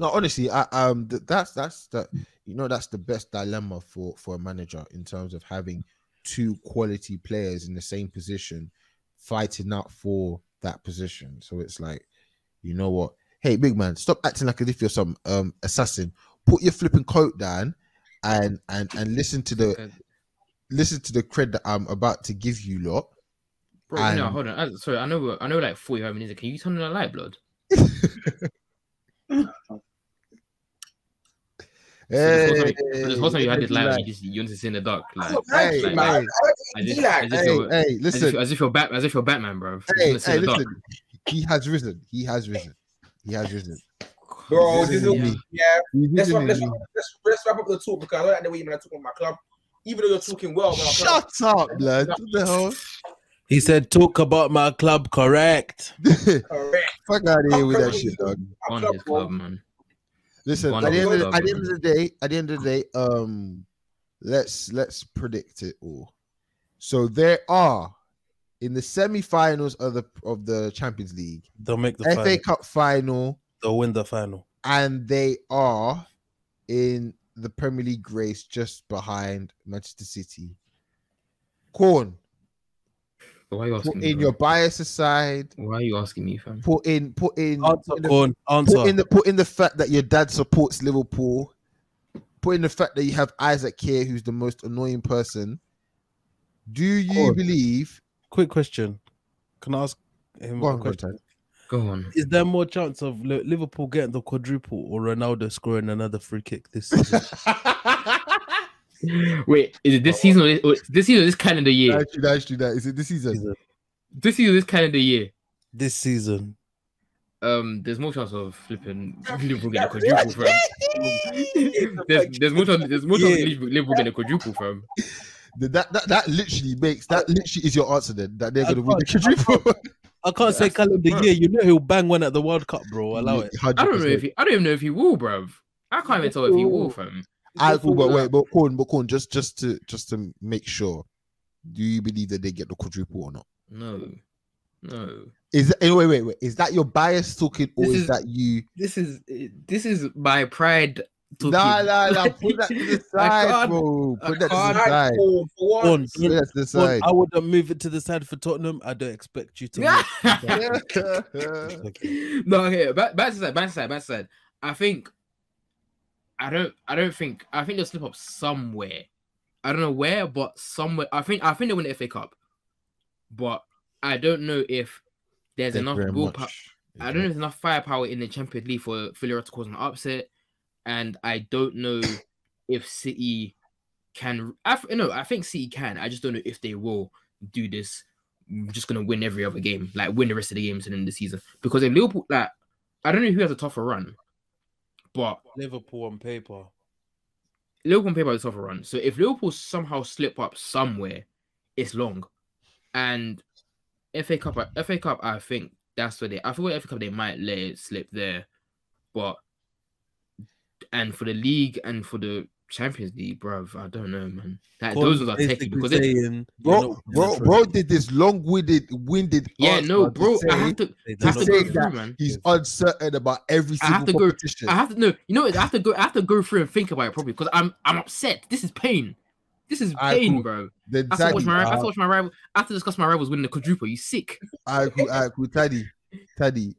No, honestly, I um th- that's that's the you know that's the best dilemma for for a manager in terms of having two quality players in the same position fighting out for that position. So it's like, you know what? Hey, big man, stop acting like as if you're some um assassin. Put your flipping coat down and and and listen to the listen to the cred that I'm about to give you, lot. Bro, no, And- hold on. I, sorry, I know, I know, like forty-five minutes. Can you turn on the light, blood? So this whole time, so this whole time you had this light, on, you just you want to sit in the dark, like, Hey, like, hey, as if, He as if hey, you're, as if, listen, as if you're Bat, as if you're Batman, bro. hey, Just hey, in dark. listen. He has risen. He has risen. He has risen. Bro, This this is is me. yeah. Let's wrap, let's, wrap, let's, let's wrap up the talk because I don't like the way you're talking about my club. Even though you're talking well about club. Shut up, blood. What the hell? He said, "Talk about my club, correct?" Correct. Fuck out of here with that shit, dog. On club, his bro. club, man. Listen, One at the, of end the of the, at the end of the day, at the end of the day, um, let's let's predict it all. So there are in the semi-finals of the of the Champions League, They'll make the FA final. Cup final, They'll win the final. and they are in the Premier League race just behind Manchester City. Corn, Why are you put asking me? in bro? your bias aside. Why are you asking me, fam? Put in, put in, Answer, put in the Corn. put in the put in the fact that your dad supports Liverpool. Put in the fact that you have Isaac here, who's the most annoying person. Do you believe? Quick question. Can I ask him Go a on, question? on. Go on. Is there more chance of Liverpool getting the quadruple or Ronaldo scoring another free kick this season? Wait, is it this season or this, or this season or this calendar year? That's true. That's true. That is it. This season. Season. This season this calendar year? this season. Um, there's more chance of flipping Liverpool getting a quadruple from. there's, there's more chance. There's more chance of Yeah. Liverpool Liverpool getting a quadruple from. That, that that that literally makes that literally is your answer then that they're I gonna win the can't- quadruple. I can't say calendar bro. year. You know he'll bang one at the World Cup, bro. Allow it. I don't know if he. I don't even know if he will, bruv. I can't even tell if he will, fam. I but Liverpool- wait, but Corn, but Corn, just just to just to make sure, do you believe that they get the quadruple or not? No, no. Is that, wait, wait, wait? Is that your bias talking, or is, is- that you? This is this is my pride. Talking. Nah, nah, nah. Put that to the side, can't- bro. I Put that to the side. For, for Corn. Put that to the Corn, side. I wouldn't move it to the side for Tottenham. I don't expect you to. Okay. no, okay. Back, back to side. Back to side. Back to side. I think. I don't. I don't think. I think they'll slip up somewhere. I don't know where, but somewhere. I think. I think they win the FA Cup, but I don't know if there's Thank enough willpower. much. I don't know if there's enough firepower in the Champions League for Villarreal to cause an upset, and I don't know if City can. I no, I think City can. I just don't know if they will do this. Just gonna win every other game, like win the rest of the games and in the season. Because if Liverpool, like, I don't know who has a tougher run, but Liverpool on paper. Liverpool on paper has a tougher run. So if Liverpool somehow slip up somewhere, it's long. And FA Cup, FA Cup, I think that's where they. I feel like FA Cup they might let it slip there, but and for the league and for the Champions League, bro. I don't know, man. That those are Basically techie because it, saying, Bro, you're bro, bro did this long-winded, winded. yeah, answer no, to bro, I have to. I have to go through, that man. He's uncertain about every I have to go- I have to no, you know, what, I have to go, I have to go through and think about it properly because I'm, I'm upset. This is pain. This is Alright, pain, cool. bro. then I have to watch Taddy, my, I have uh, to watch my rival. I have to discuss my rivals winning the quadruple. You sick? Alright, cool, alright, cool. Taddy, Taddy,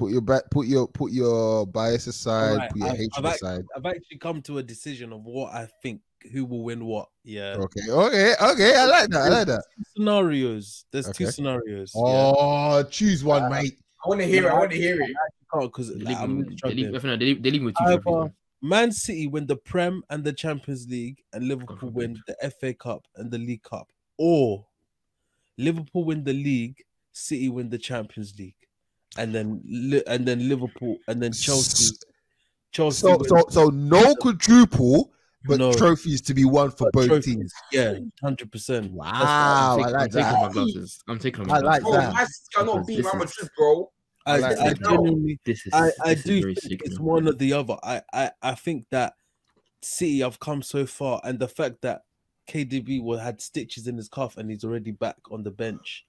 put your back, put your, put your bias aside, Alright, put your I've- hatred I've act- aside. I've actually come to a decision of what I think who will win what. Yeah. Okay, okay, okay. I like that. I like that. Scenarios. There's two Okay. scenarios. Yeah. Oh, choose one, uh, mate. I want to hear it. I want to hear it. because They leave, I'm him- really they leave, struggling. I think no, they leave, they leave with two Either man. Man City win the Prem and the Champions League, and Liverpool forbid. win the FA Cup and the League Cup, or Liverpool win the league, City win the Champions League, and then and then Liverpool and then Chelsea. Chelsea. So, so, so no quadruple, but No. trophies to be won for but both trophies. teams. Yeah, hundred percent. Wow, I'm I taking, like I'm taking that. off my glasses. I'm taking off my I like Bro, that. my cannot beat this Real Madrid, bro. I, like I genuinely, This is. I, I this do very think sick, it's man. one or the other. I, I, I think that City have come so far, and the fact that KDB will had stitches in his calf and he's already back on the bench,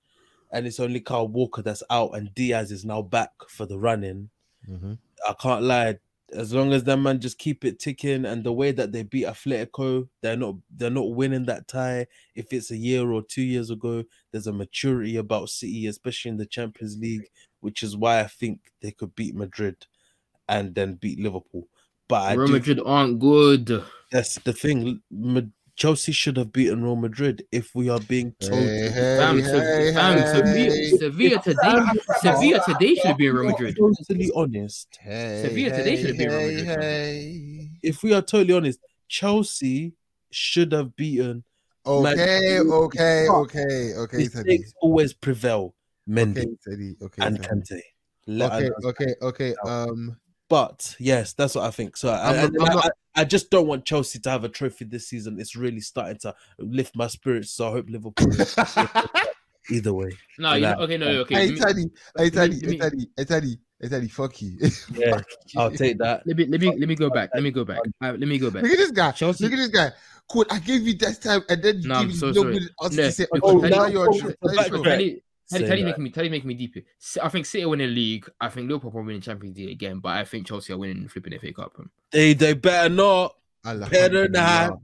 and it's only Kyle Walker that's out, and Diaz is now back for the running. Mhm. I can't lie. As long as them man just keep it ticking, and the way that they beat Atletico, they're not they're not winning that tie. If it's a year or two years ago, there's a maturity about City, especially in the Champions League, which is why I think they could beat Madrid and then beat Liverpool. But I Real Madrid aren't good. That's the thing. Ma- Chelsea should have beaten Real Madrid if we are being told. Hey, hey, Fam, hey, fam, hey. Sevilla, Sevilla today, Sevilla today should be Real Madrid. Totally honest. Sevilla today should have been Real Madrid, If we are totally honest, Chelsea should have beaten. Okay, Man- okay, okay, okay, Teddy. Mistakes always prevail. Mendy Okay, Teddy. Okay, and Teddy. Kante. Let Okay, okay, okay. Um, But yes, that's what I think. So I, I'm not- I'm I, not- I, I just don't want Chelsea to have a trophy this season. It's really starting to lift my spirits. So I hope Liverpool. Either way, No, you Like- know, okay, no, okay. hey, let me- Teddy. Hey, Teddy. Hey, Teddy. Hey, Teddy. Hey, Teddy. Fuck you. yeah, Fuck I'll take that. Let me let me let me go back. Let me go back. Uh, let me go back. Look at this guy. Chelsea. Look at this guy. Cool. I gave you that time, and then you No, I'm me so no sorry. good answer No, to say, oh, now you're a the true- back- true. Teddy, Teddy, Say Teddy that. making me Teddy making me deep. I think City winning the league. I think Liverpool probably winning Champions League again, but I think Chelsea are winning flipping FA Cup. They they better not. Better not.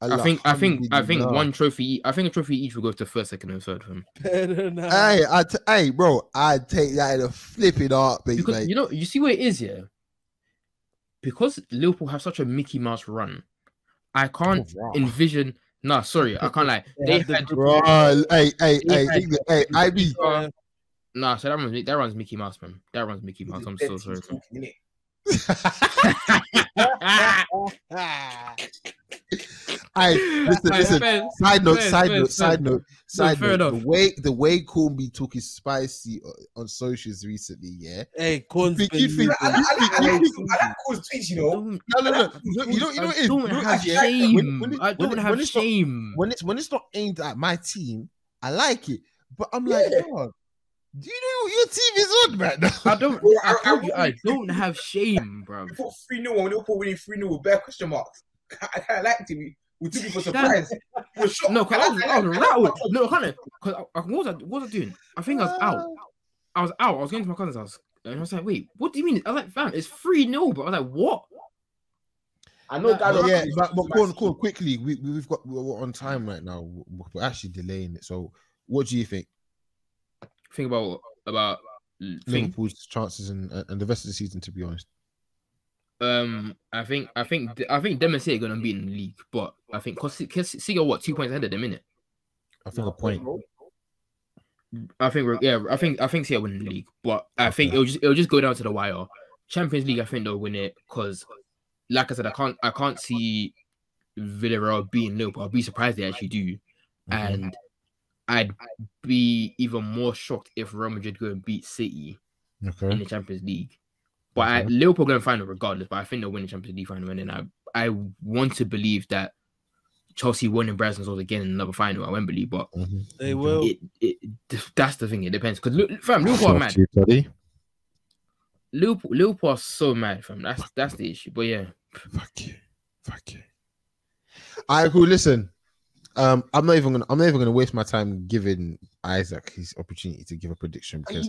I think I think I think Alhamdulillah. one trophy. I think a trophy each will go to first, second, and third for him. Better not. Hey, I t- hey, bro, I take that in a flipping heartbeat, Because mate. you know, you see what it is here. Because Liverpool have such a Mickey Mouse run, I can't Oh, wow. envision. Nah, sorry, I can't lie. They had had Bro, hey, hey, hey, had- England- hey, IB. uh, nah. So that runs that runs Mickey Mouse, man. That runs Mickey Mouse. I'm so sorry. fam. Hey, listen, Hey, listen. fair- Side note, fair, side fair, note, fair. side note, side fair note. The enough. way the way Cornby took his spicy o- on socials recently, yeah. Hey, Corn's Think- been you think- I I I I Cole's tweets, you know. Don't- No, no, no. You know, you know, you know what it I don't You know what have it is, yeah? shame. When- when it- I don't it- have when it's not- shame. When it's when it's not aimed at my team, I like it. But I'm like, God, do you know what your team is on right now? I don't. Bro, I I- told I- I don't have shame, bro. We put 3 0 on Liverpool winning 3 0 with bare question marks. I kind of liked it. We, we took it for That- surprise. We were shocked. No, cause I was, I was like- rattled. No, I can't. Cause I, I, what was I? What was I doing? I think I was out. I was out. I was going to my cousin's house, and I was like, "Wait, what do you mean?" I was like, "Fam, it's free no." But I was like, "What?" I know But guys But are- yeah, but, but cool, cool, quickly. We, we- we've got we're on time right now. We're actually delaying it. So, what do you think? Think about about think. Liverpool's chances and and the rest of the season, to be honest. Um, I think I think I think them and City are gonna be in the league, but I think cause, cause City are what two points ahead of them, innit? I think a point. I think we're yeah. I think I think City are winning the league, but I think it'll just it'll just go down to the wire. Champions League, I think they'll win it because, like I said, I can't I can't see Villarreal being Liverpool. I'll be surprised they actually do, Mhm. and I'd be even more shocked if Real Madrid go and beat City in the Champions League. But I, Okay. Liverpool going to final regardless. But I think they'll win the Champions League final, and then I I want to believe that Chelsea won in Brazen's again in another final at Wembley. But Mhm. They will. it, it that's the thing. It depends because fam, Liverpool are mad. You, Liverpool, Liverpool are so mad, fam. That's that's the issue. But yeah, Fuck you. Fuck you. All right, cool. Listen, um, I'm not even gonna. I'm not even gonna waste my time giving Isaac his opportunity to give a prediction because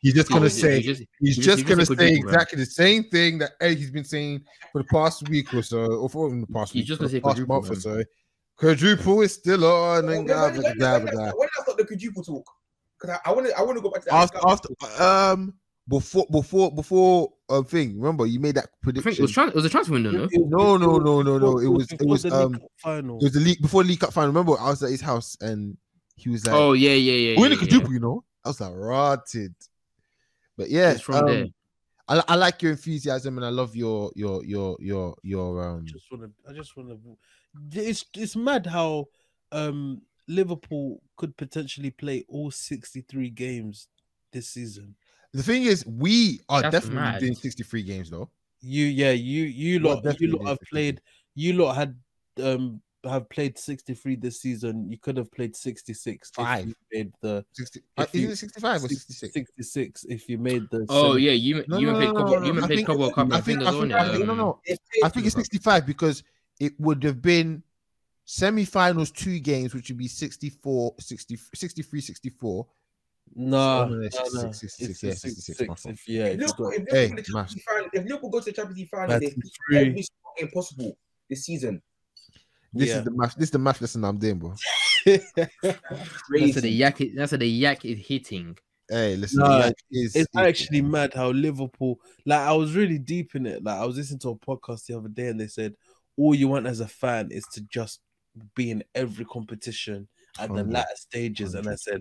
he's just gonna say you just- he's you just gonna say quadruple, man. exactly the same thing that Eddie has been saying for the past week or so, or for even the past He's week, just for gonna say past quadruple, month or man. so. Quadruple is still on When, and when, blah, when, blah, when, blah, when, blah. when I start the Kajupu talk, because I, I want to I want to go back to that. After, after, um, before, before, before, uh, thing. Remember, you made that I think it prediction. was trans- it was a transfer window, no? No, no, no, no, no. It was, it was, um, final. it was the league before the League Cup final. Remember, I was at his house and he was like, Oh yeah, yeah, yeah. "We're in yeah, the yeah. you know. I was like, "Rotted." But yeah, It's from um, there. I, I like your enthusiasm and I love your your your your your um. just want to. I just want to. It's it's mad how um Liverpool could potentially play all sixty three games this season. The thing is, we are That's definitely mad. doing sixty-three games though. You yeah you you Well, lot you lot have played you lot had um have played sixty three this season. You could have played sixty six if Five. you made the 60, If uh, you- it sixty-five or sixty-six? sixty six if you made the Oh semi- yeah, you No, you no, played no, couple, no, no, you I played think- couple of cup. I I think, think I think, on I think, no, no. I think it's 65 because it would have been semi-finals two games, which would be 64, 60, 63, 64. Nah, no, nah, it's nah. 66, It's yeah, the 66, 66, my fault. if yeah, If if you Liverpool, got- Hey, win the Champions maths. League final, if Liverpool goes to the Champions League final, they 33. every single game possible this season. This Yeah. is the math. This is the math lesson I'm doing, bro. That's how the yak. Is, that's how the yak is hitting. Hey, listen, Nah, the yak is, it's is- actually mad how Liverpool like I was really deep in it. Like I was listening to a podcast the other day and they said all you want as a fan is to just be in every competition at the latter stages. And I said,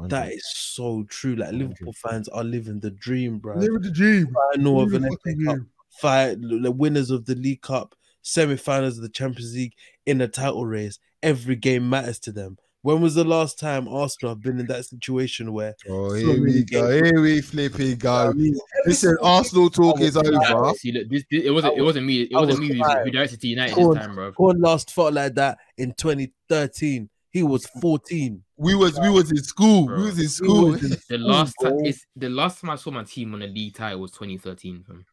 that Hundred. is so true. Like Hundred. Liverpool fans are living the dream, bro. Living the dream. Final of an the FA Cup fight, the winners of the League Cup, semi-finals of the Champions League, in a title race. Every game matters to them. When was the last time Arsenal have been in that situation where Oh, here many we go. games. Here we flipping go. I mean, Listen, Arsenal talk is Nah, over. see, look, this, this, it wasn't. It wasn't me. It wasn't was me who, directed to United Go this time, bro. Gordon last felt like that in 2013. He was 14. We was we was in school. Bro. We was in school. The last time, bro. it's the last time I saw my team on a league title was 2013. Fam.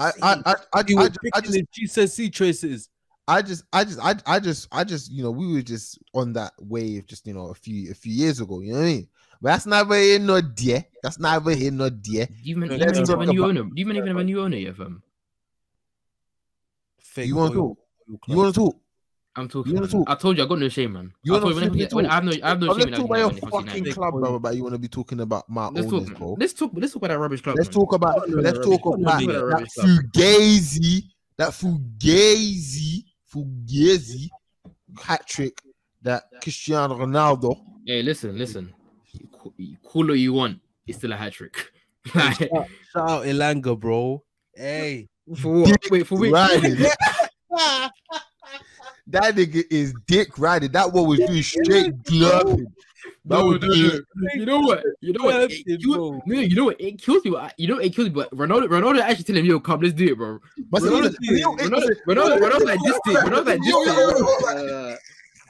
I I I I, He I, was ju- I picking just his GCSE traces. I just I just I I just I just you know we were just on that wave just you know a few a few years ago. You know what I mean? But that's never here nor there. That's never here nor there. Do you even, No, do you even let's have a new about- owner? Do you even even have a new owner yet, fam? You wanna talk? You want to talk? I'm talking. You wanna talk? I told you I got no shame, man. You I wanna told you when I, flipping when I talk? have no, I have no Oh, shame. let's in talk about your United when it comes to fucking club, bro. But you want to be talking about my Let's talk. owners, man. bro. Let's talk. Let's talk about that rubbish club. Let's man. talk about No, no, let's talk about No, no, that rubbish club. fugazi, that fugazi, fugazi hat trick that Cristiano Ronaldo. Hey, listen, listen. You you Call what you want. It's still a hat trick. Like, Shout out Elanga, bro. Hey. for what? Wait, for which? riding. that nigga is dick riding. That one was doing straight glurping. That No, was doing no. You know what? You know what? It, Glurping, you, bro. you know what? It kills me. You know it kills me. But Ronaldo, Ronaldo actually telling me, "Yo, come, let's do it, bro." But Ronaldo, see, yo, it- Ronaldo, Ronaldo, Ronaldo like this thing. Ronaldo like this Yo, yo, yo, thing. yo, Uh,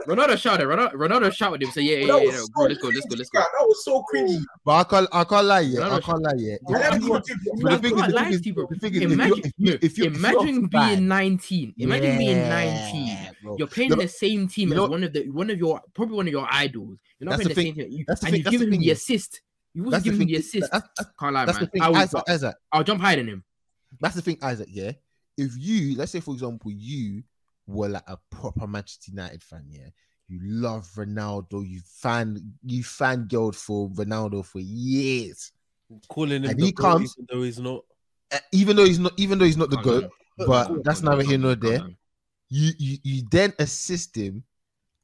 Ronaldo shouted. Eh? Ronaldo, Ronaldo shouted him. Say, "Yeah, yeah, yeah, was yeah, so bro. Let's go, let's go, let's go." That was so cringy. But I can't, I can't lie yet. I Ronaldo- can't lie yet. I never If you- even did- But I the thing is- can't lie thing is- to you, bro. the thing is, if Imagine, you- if you- no, if you- if you're imagine a fan- being 19. Imagine being 19. bro. You're playing No, the same team you as one of the one of your probably one of your idols. You're not That's playing the the, thing- same team. You, and thing- you've that's the given him the assist. You wasn't That's the giving him the assist. That's, that's, Can't lie, man. I would, Isaac, Isaac. I'll jump higher than him. That's the thing, Isaac. Yeah. If you, let's say, for example, you were like a proper Manchester United fan, yeah, you love Ronaldo, you fan, you fan fangirled for Ronaldo for years, Calling him And the he goat, comes- even though he's not. Uh, even though he's not, even though he's not the Calm goat, down. but Calm that's down, neither here nor there. You, you, you then assist him,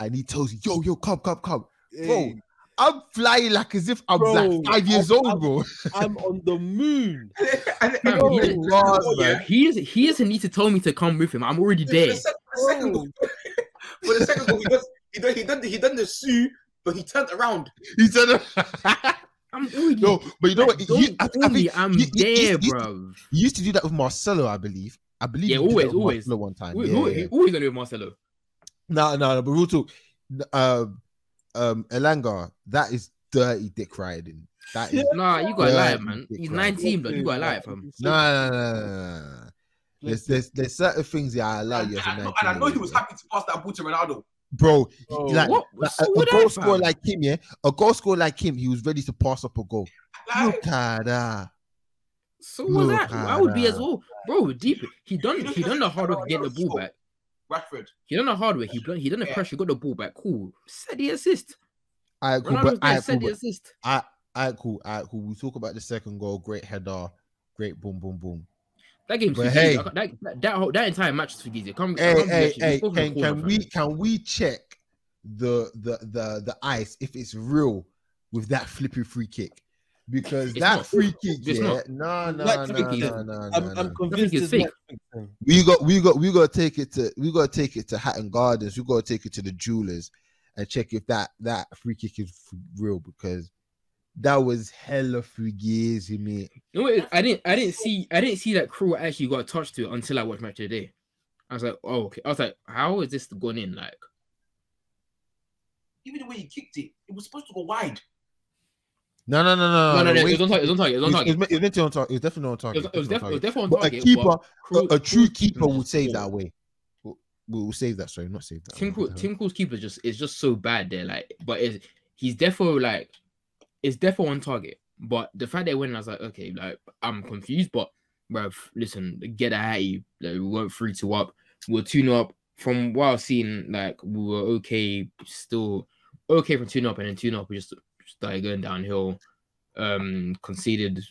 and he tells you, "Yo, yo, come, come, come." Bro, I'm flying like as if I'm Bro, like five years I'm- old, bro. I'm on the moon. And- and- Fam, and- he and- is- Bars, yeah. man. He is he doesn't need to tell me to come with him. I'm already there. the, for the second goal, for the second goal, he does, he done, he done, the, he done the sue, but he turned around. He said, I'm already "No, but you know what? Don't I, call I me, think I'm he- he- he- there, he- bro. He used to do that with Marcelo, I believe. I believe. Yeah, he always, always. Marcelo one time. Who, yeah, who, yeah. who are you gonna do with Marcelo? No, no, no. But real talk. Um, um, Elanga, that is dirty dick riding. That is Nah, you gotta Yeah, lie, man. He's 19, but you gotta lie, fam. no, no, no, no, no, no. There's, there's, there's certain things that I allow And, you as a and I know, 19 and I know he was happy to pass that ball to Ronaldo. bro. Bro, like, like, a, a goal I, scorer like him, yeah, a goal scorer like him, he was ready to pass up a goal. Like, Look at that. So was Look that? I would be as well, bro. Deep. He done. He done the hard work getting the ball back. Rashford. He done the hard work. He done. He done the Yeah. pressure. Got the ball back. Cool. Said the assist. All right, cool, Ronaldo but was all there. cool, the assist. all right, cool, all right, cool. We talk about the second goal. Great header, great boom, boom, boom. That game. But Fugazi, hey. That, that that whole that entire match was Fugazi. Come, Hey, hey, hey, can, can we can we check the the the the ice if it's real with that flipping free kick? Because It's that free kick, It's yeah, not. no, no, Like no, Vicky, no, no, no, I'm, no. I'm convinced it's it's fake. not. We got, we got, we got to take it to, we got to take it to Hatton Gardens. We got to take it to the jewelers and check if that that free kick is f- real because that was hella fugazi, mate. You know what? I didn't. I didn't see. I didn't see that crew actually got touched to it until I watched match of the day. I was like, oh, okay. I was like, how is this going in? Like, Even the way he kicked it, it was supposed to go wide. No, no, no, no, no, no, no. It was on target. It was on target. It was on target. it was, it was meant to be on target. It was definitely on It target. was, it was, def- it was definitely on But a keeper, but a, a true keeper would save that away. We'll, we'll save that. Sorry, not save that. Tim away. Tim Krul's keeper just is just so bad there. Like, but it's, he's definitely like, it's definitely on target. But the fact they win, I was like, okay, like I'm confused. But bruv, listen, get out of you. Like, we went three two up. We are two up. From what I've seen, like we were okay, still okay from two up, and then two up we just started going downhill. Um, conceded.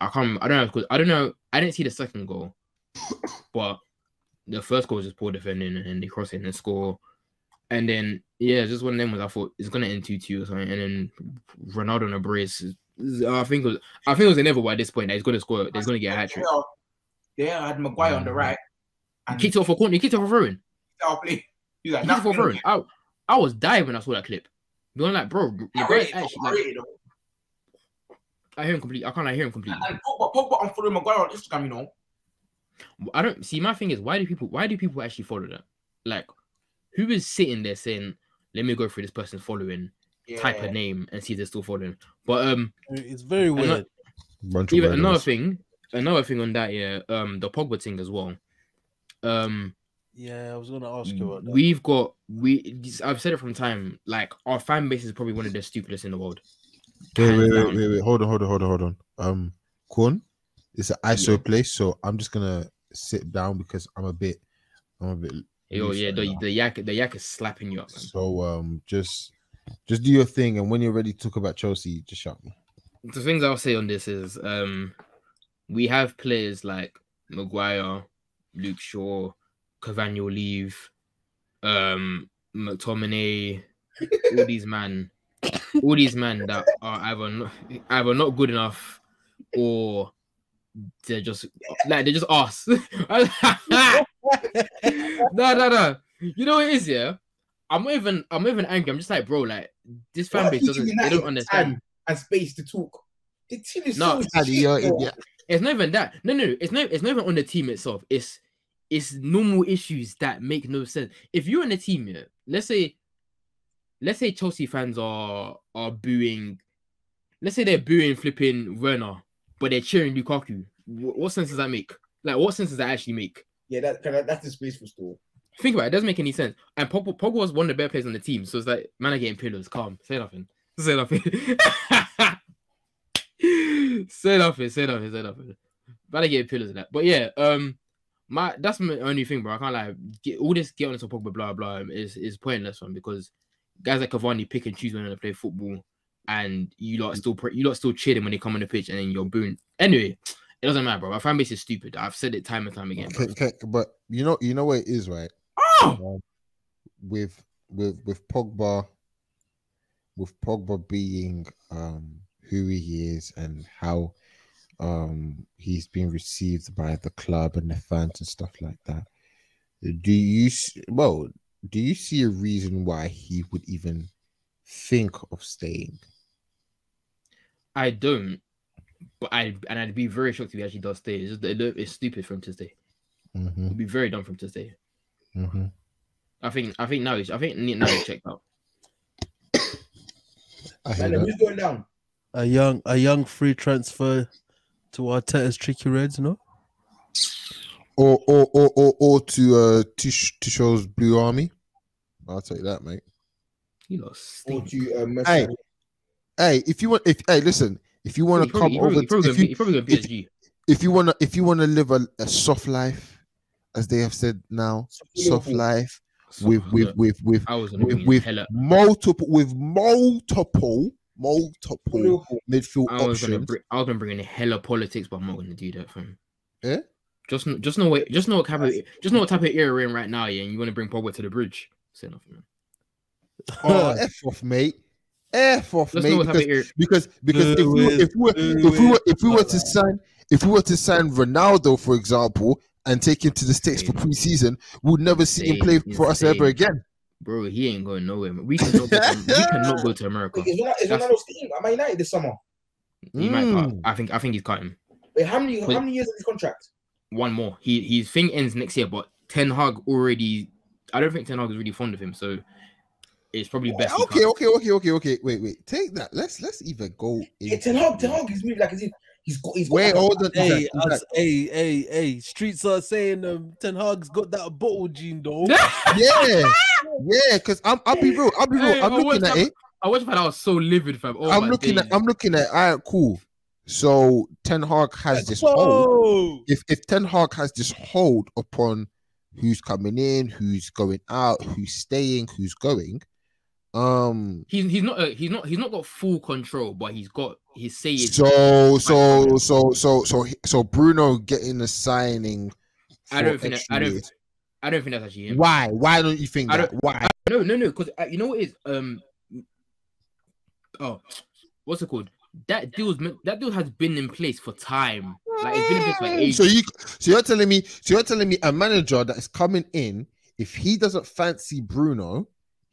I can't. I don't know. I don't know. I didn't see the second goal, but the first goal was just poor defending, and then they cross it and score. And then yeah, just one of them was I thought it's gonna end two two or something, and then Ronaldo and a brace. I think it was I think it was inevitable at this point that he's gonna score. He's gonna get a hat trick. Yeah, I had Maguire on the right. He And kicked off a corner. He kicked it off a throwing. He's like, He kicked it off a throwing. I, I was dying when I saw that clip. Going like, bro, I Maguire's rate actually like, rate. I hear him completely. I can't like, hear him completely. And Pogba, Pogba, I'm following Maguire on Instagram, you know. I don't see. My thing is, why do people? Why do people actually follow that? Like, who is sitting there saying, "Let me go through this person's following, Yeah. type a name, and see if they're still following." But um, It's very weird. not- Bunch of even another thing, another thing on that, yeah, um, the Pogba thing as well. Um, Yeah, I was gonna ask you about that. we've got we. I've said it from time. Like, our fan base is probably one of the stupidest in the world. Wait, wait, wait, wait, wait. Hold on, hold on, hold on, hold on. Um, Corn, it's an ISO place, so I'm just gonna sit down because I'm a bit, I'm a bit. Yo, yeah, right the, now. the yak, the yak is slapping you up. Man. So um, just, just do your thing, and when you're ready to talk about Chelsea, just shout me. the things I'll say on this is um we have players like Maguire, Luke Shaw, Cavani will leave, um McTominay, all these man, all these men that are either not, either not good enough or they're just like they're just us. no, no, no. You know what it is, yeah? I'm not even I'm not even angry. I'm just like, bro, like this fan base doesn't they don't understand. And space to talk. The team is No, so Paddy, shit, you're an It's not even that. No, no, it's not. It's not even on the team itself. It's it's normal issues that make no sense. If you're in a team, yeah, let's say, let's say Chelsea fans are are booing, let's say they're booing flipping Werner, but they're cheering Lukaku. Wh- What sense does that make? Like, what sense does that actually make? Yeah, that, that that's disgraceful still. Think about it. It doesn't make any sense. And Pogba, Pogba was one of the better players on the team, so it's like man are getting pillows. Calm. Say nothing. Say nothing. say nothing. Say nothing. Say nothing. Man are getting pillows and that. But yeah, um, my that's my only thing, bro. I can't like get all this get on to Pogba blah blah is is pointless one because guys like Cavani pick and choose when they play football, and you lot still you lot still cheering when they come on the pitch, and then you're booing. Anyway, it doesn't matter, bro. My fan base is stupid. I've said it time and time again. Bro. Okay, okay, but you know, you know what it is, right? Oh! Um, with with with Pogba, with Pogba being um who he is and how um he's been received by the club and the fans and stuff like that. Do you well? Do you see a reason why he would even think of staying? I don't, but I and I'd be very shocked if he actually does stay. It's, just, it's stupid for him to stay. Mm-hmm, It'd be very dumb for him to stay. mm-hmm. I think I think now he's I think now he's checked out. I hear Man, then that. who's going down? A young, a young free transfer to Arteta's tricky Reds, no? Or or or or, or to uh Tush, Tuchel's Blue Army. I'll take that, mate. He lost. Or to uh, Messi? Hey, Hey, if you want, if hey, listen, if you want to come over, probably, if you probably gonna if- if you want to, if you want to live a, a soft life, as they have said now, soft life So, with with look, with with I was with, with multiple with multiple multiple Liverpool. midfield I was gonna options. bring. I was gonna bring in hella politics, but I'm not gonna do that for him. Yeah? Just, just know what, just know what type of, just know what type of era we're in right now, yeah. And you want to bring Pogba to the bridge? Say nothing, man. Oh, f off, mate. F off, Just mate. know Because because because if we were, it, if we were if we were if we were to sign if we were to sign Ronaldo, for example, and take him to the states for Insane. preseason, we'd never see him play for us ever again. Bro, he ain't going nowhere. Man. We cannot, go to, we cannot go to America. Wait, is Ronaldo, is That's- Ronaldo staying at Man United this summer? He might cut. Mm. I think. I think he's cutting Wait, how many Wait. how many years of his contract? one more. He his thing ends next year, but Ten Hag already. I don't think Ten Hag is really fond of him, so it's probably best. Okay, okay, okay, okay, okay. Wait, wait. Take that. Let's let's even go. Yeah, Ten Hag, Ten Hag, he's moving like as if he's got he's got Wait, like, hold. Hey, Isaac, Isaac. us, hey, hey, hey! Streets are saying um, Ten Hag's got that bottle gene though. Yeah, yeah. Because I'm. I'll be real. I'll be real. Hey, I'm I looking watched at that- it. I watched that. I was so livid, fam. Oh I'm looking days. at. I'm looking at. All right, cool. So Ten Hag has this hold. If if Ten Hag has this hold upon who's coming in, who's going out, who's staying, who's going, um. He's he's not uh, he's not he's not got full control, but he's got his say. So so so so so so Bruno getting the signing. I don't think that, I don't years. I don't think that's actually him. Why? Why don't you think I that? Why? No, no, no. Because uh, you know what is um. Oh, what's it called? That deal's that deal has been in place for time. Like it's been in place for ages. So you, so you're telling me, so you're telling me a manager that is coming in, if he doesn't fancy Bruno,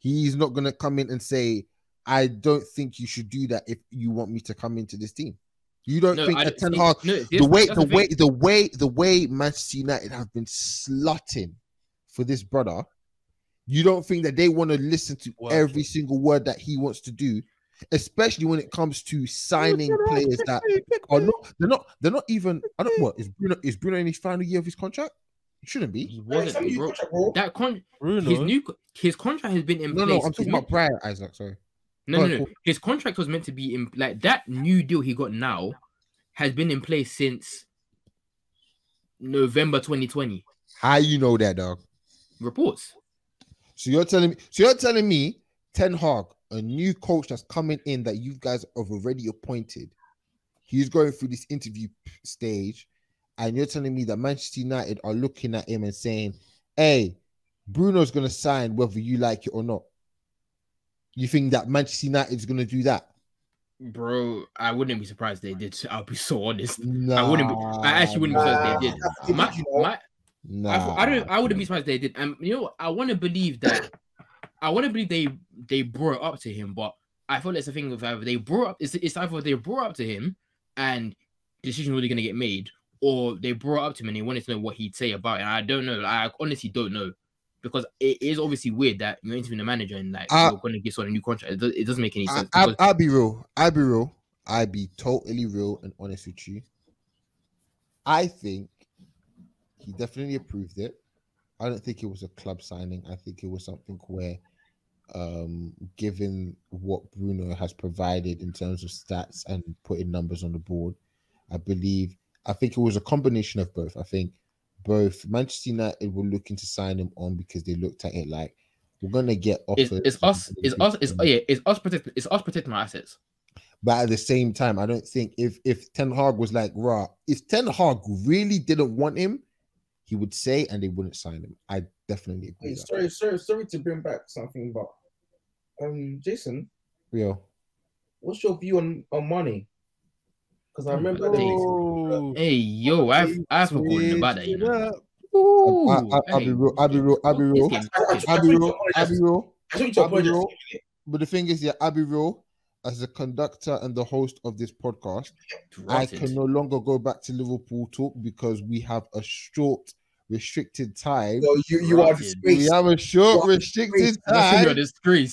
he's not gonna come in and say, "I don't think you should do that if you want me to come into this team." You don't no, think I that Ten Hag, no, the way, that's the way, the way, the way Manchester United have been slutting for this brother, you don't think that they want to listen to Wow. every single word that he wants to do, especially when it comes to signing players that are not, they're not, they're not even. I don't what is Bruno is Bruno in his final year of his contract? He shouldn't be. He wasn't, bro. contract, bro. That con Bruno. his new his contract has been in No, place. no, I'm talking about Brian Isaac. Sorry. No, Go no, no. His contract was meant to be in like that new deal he got now has been in place since November 2020. How you know that, dog? Reports. So you're telling me, so you're telling me, Ten Hag, a new coach that's coming in that you guys have already appointed, he's going through this interview stage, and you're telling me that Manchester United are looking at him and saying, "Hey, Bruno's going to sign whether you like it or not." You think that Manchester United is going to do that? Bro, I wouldn't be surprised they did. I'll be so honest. Nah, I wouldn't be- I actually wouldn't be surprised they did. Nah, My, my, I, Nah, I don't. I wouldn't be surprised they did. And you know, I want to believe that. I want to believe they they brought up to him, but I feel it's a thing of either they brought up. It's, it's either they brought up to him, and decision really gonna get made, or they brought up to him and they wanted to know what he'd say about it. And I don't know. I honestly don't know because it is obviously weird that you're interviewing a manager and like Uh, you're gonna give someone a new contract. It, does, it doesn't make any sense. I, because- I'll be real. I'll be real. I'll be totally real and honest with you. I think he definitely approved it. I don't think it was a club signing. I think it was something where, um, given what Bruno has provided in terms of stats and putting numbers on the board, I believe I think it was a combination of both. I think both Manchester United were looking to sign him on because they looked at it like we're gonna get it's, offers. it's us. It's us. It's firms." yeah. It's us protecting. It's us protecting our assets. But at the same time, I don't think if if Ten Hag was like, "Rah," if Ten Hag really didn't want him, he would say, and they wouldn't sign him. I definitely agree. Hey, with that. sorry, sorry, sorry to bring back something, but um, Jason, yeah, what's your view on on money? Because I remember my the. Oh, Hey yo, I've I've forgotten about that. You switch it know. up. I, I, I'll be real. I'll be real. I'll be real. I- I- this I- I'll be real. I'll be real. I think you I'll be real. But the thing is, yeah, I'll be real. As a conductor and the host of this podcast, I can no longer go back to Liverpool talk because we have a short, restricted time. So you you are disgraced. We have a short, restricted That's gonna time.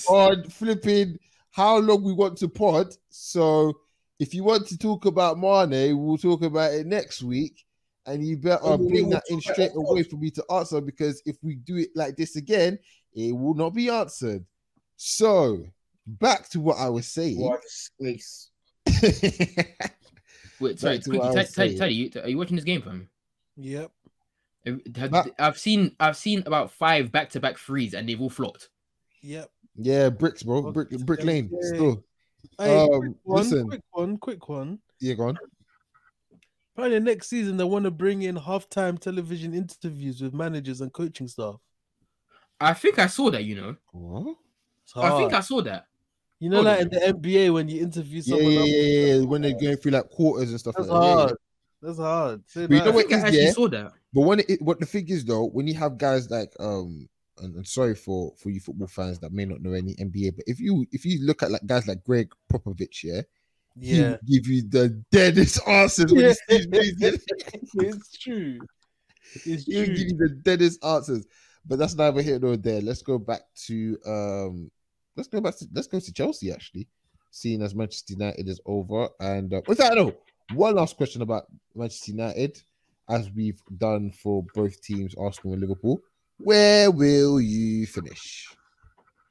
on flipping how long we want to pod. So if you want to talk about Mane, we'll talk about it next week. And you better Oh, bring that in straight away for me to answer because if we do it like this again, it will not be answered. So back to what I was saying. You are. Wait, sorry, to quickly, what I Teddy, was Teddy, you, are you watching this game, for fam? Yep. Have- have- That- I've seen I've seen about five back to back threes and they've all flopped. Yep. yeah, bricks, bro. Brick, brick lane. Still. Hey, Um, quick one, listen. quick one, quick one. Yeah, go on. Apparently, next season they want to bring in halftime television interviews with managers and coaching staff. I think I saw that, you know. What? I think. I saw that. you know, Hold like in the NBA when you interview Yeah, someone. yeah, else, yeah, yeah, yeah. When they're going through like quarters and stuff That's like that. Yeah, yeah. hard. That's hard. Say But you know that. I what think I actually there? saw that. But when it, what the thing is though, when you have guys like um, and, and sorry for for you football fans that may not know any NBA, but if you if you look at like guys like Gregg Popovich, yeah, he Yeah, will give you the deadest answers when Yeah. he it's true. It's He'll true. give you the deadest answers. But that's neither here nor there. Let's go back to um, let's go back to let's go to Chelsea actually. Seeing as Manchester United is over, and uh, with that, no, one last question about Manchester United, as we've done for both teams, Arsenal and Liverpool. Where will you finish?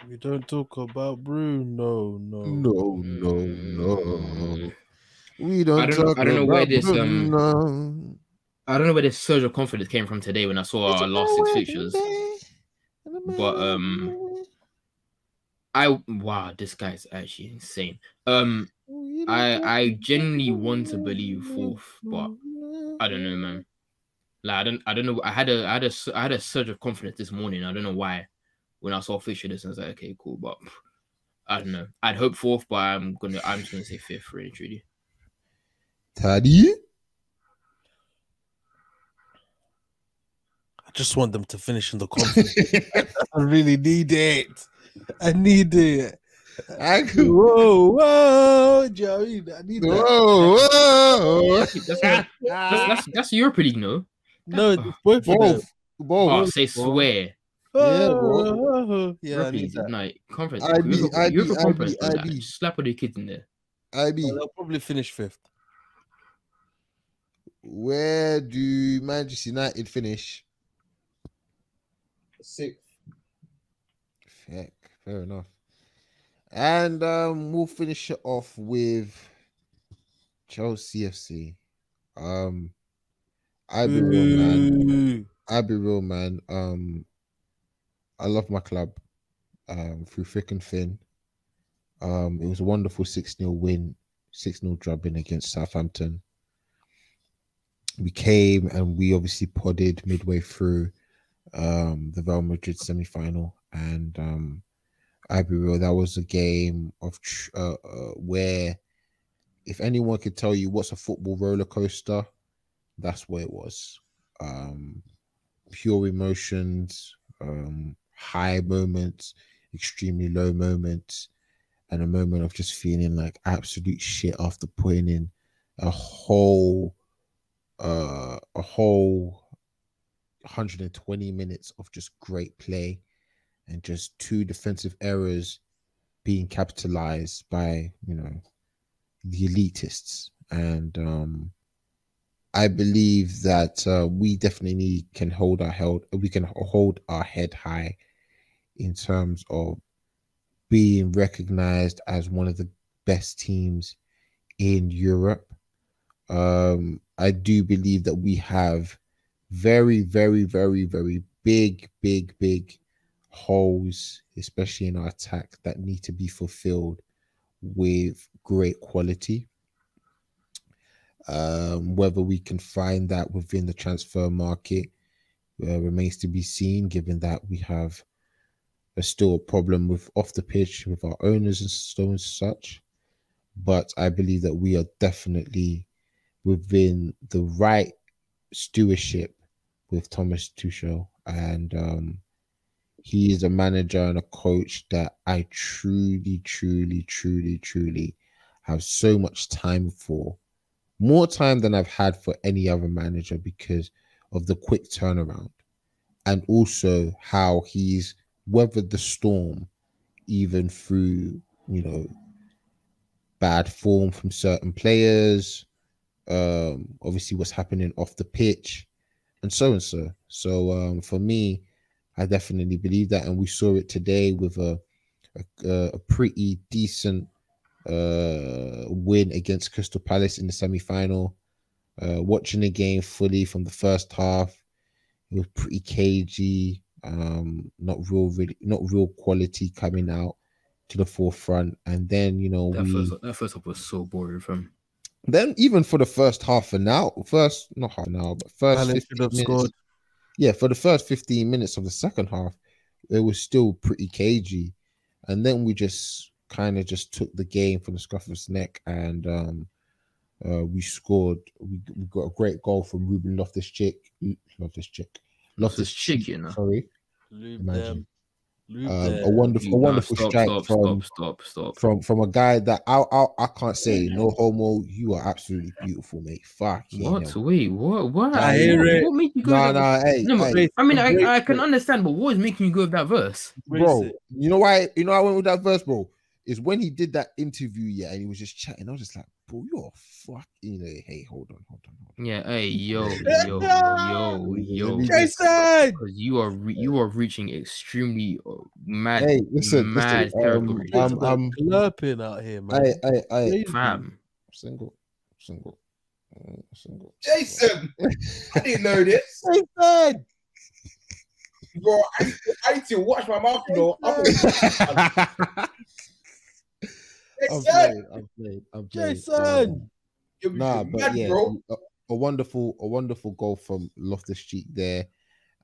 We don't talk about Bruno. No. No, no, no. We don't. I don't know- I don't know where about this, um, I don't know where this surge of confidence came from today when I saw our last six fixtures. But, um, I wow, this guy's actually insane. Um, I I genuinely want to believe fourth, but I don't know, man. Like I don't, I don't know. I had a, I had a, s- I had a surge of confidence this morning. I don't know why. When I saw Fisher, this, I was like, okay, cool, but I don't know. I'd hope fourth, but I'm gonna, I'm just gonna say fifth, really, truly. Taddy? I just want them to finish in the conference. I really need it. I need it. I could- Whoa, whoa, do you know what I mean? I need that. Whoa, whoa. That's, that's, that's, that's Europa League, no? No, it's both of them. Both. Oh, Both. say swear. Yeah, Oh, yeah, I Europa need that. no, conference. IB, Europa, IB, Europa IB, conference, bro, like, IB. slap all the kids in there. IB, They'll probably finish fifth. where do Manchester United finish? Six. Heck, fair enough. And um, we'll finish it off with Chelsea FC. Um, I be real, man. Ooh. I be real, man. Um, I love my club. Um, through thick and thin. Um, it was a wonderful six 0 win, six 0 drubbing against Southampton. We came and we obviously podded midway through um the Real Madrid semi final, and um, I be real. That was a game of tr- uh, uh, where, if anyone could tell you what's a football roller coaster, that's what it was. Um, pure emotions, um, high moments, extremely low moments, and a moment of just feeling like absolute shit after putting in a whole, uh, a whole 120 minutes of just great play and just two defensive errors being capitalized by you know the elitists and um I believe that uh, we definitely can hold our held we can hold our head high in terms of being recognized as one of the best teams in Europe. Um, I do believe that we have very, very, very, very big, big, big holes, especially in our attack, that need to be fulfilled with great quality. Um, whether we can find that within the transfer market uh, remains to be seen, given that we have a still a problem with off the pitch with our owners and so and such. But I believe that we are definitely within the right stewardship with Thomas Tuchel, and um, he is a manager and a coach that I truly, truly, truly, truly have so much time for more time than I've had for any other manager because of the quick turnaround and also how he's weathered the storm even through you know bad form from certain players um obviously what's happening off the pitch and so and so. So um for me I definitely believe that and we saw it today with a a, a pretty decent uh win against Crystal Palace in the semi-final. Uh watching the game fully from the first half, it was pretty cagey, um, not real really not real quality coming out to the forefront. And then you know That we first, that first half was so boring from. then even for the first half an hour, first not half an hour, but first Palace 15 should have minutes, scored. yeah, for the first 15 minutes of the second half, it was still pretty cagey. And then we just kind of just took the game from the scruff of its neck and um uh we scored we, we got a great goal from Ruben Loftus Chick Loftus Chick Loftus Cheek, you know. sorry Lube Imagine. them. Lube um, a them. wonderful a wonderful stop, strike stop, from stop, stop, stop. from from a guy that I I, I can't say no homo you are absolutely beautiful mate fuck What? Wait, what? What? I hear what, it. what made you go? Nah, with that- nah, hey, No, hey, I mean, I, I can understand, but what is making you go with that verse? bro. You know why? You know I went with that verse, bro. Is when he did that interview, yeah, and he was just chatting. I was just like, bro, you're fuck. You know, hey, hold on, hold on, hold on. Yeah, hey, yo, yo, yo, yo. Jason! Because you are re- you are reaching extremely uh, mad, Hey, listen, mad listen. Um, territory, um, um, Slurping out here, man. I, I, I, Crazy. fam. single, single, uh, single. Jason, I didn't know this. Jason. Bro, I, I need to watch my mouth, you know. I'm I'm Jason. I'm playing. I'm playing. Jason! Um, nah, but mad, yeah, bro. uh, a wonderful, a wonderful goal from Loftus Cheek there.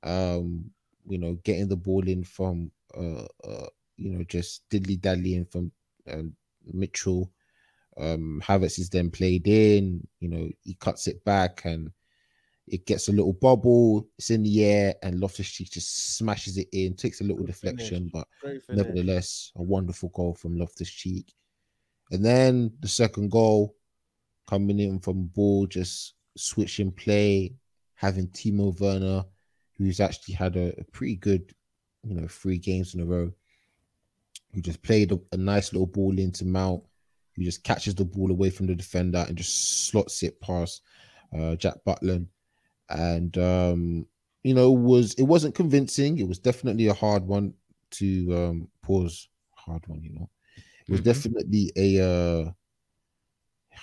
Um, you know, getting the ball in from uh, uh you know, just diddly dallying from um, Mitchell. Um, Havertz is then played in. You know, he cuts it back and it gets a little bubble. It's in the air, and Loftus Cheek just smashes it in. Takes a little Good deflection, finish. but nevertheless, a wonderful goal from Loftus Cheek. And then the second goal coming in from ball, just switching play, having Timo Werner, who's actually had a, a pretty good, you know, three games in a row, who just played a, a nice little ball into Mount, who just catches the ball away from the defender and just slots it past uh, Jack Butland. And um, you know, was it wasn't convincing. It was definitely a hard one to um pause hard one, you know. Was Mhm. definitely a uh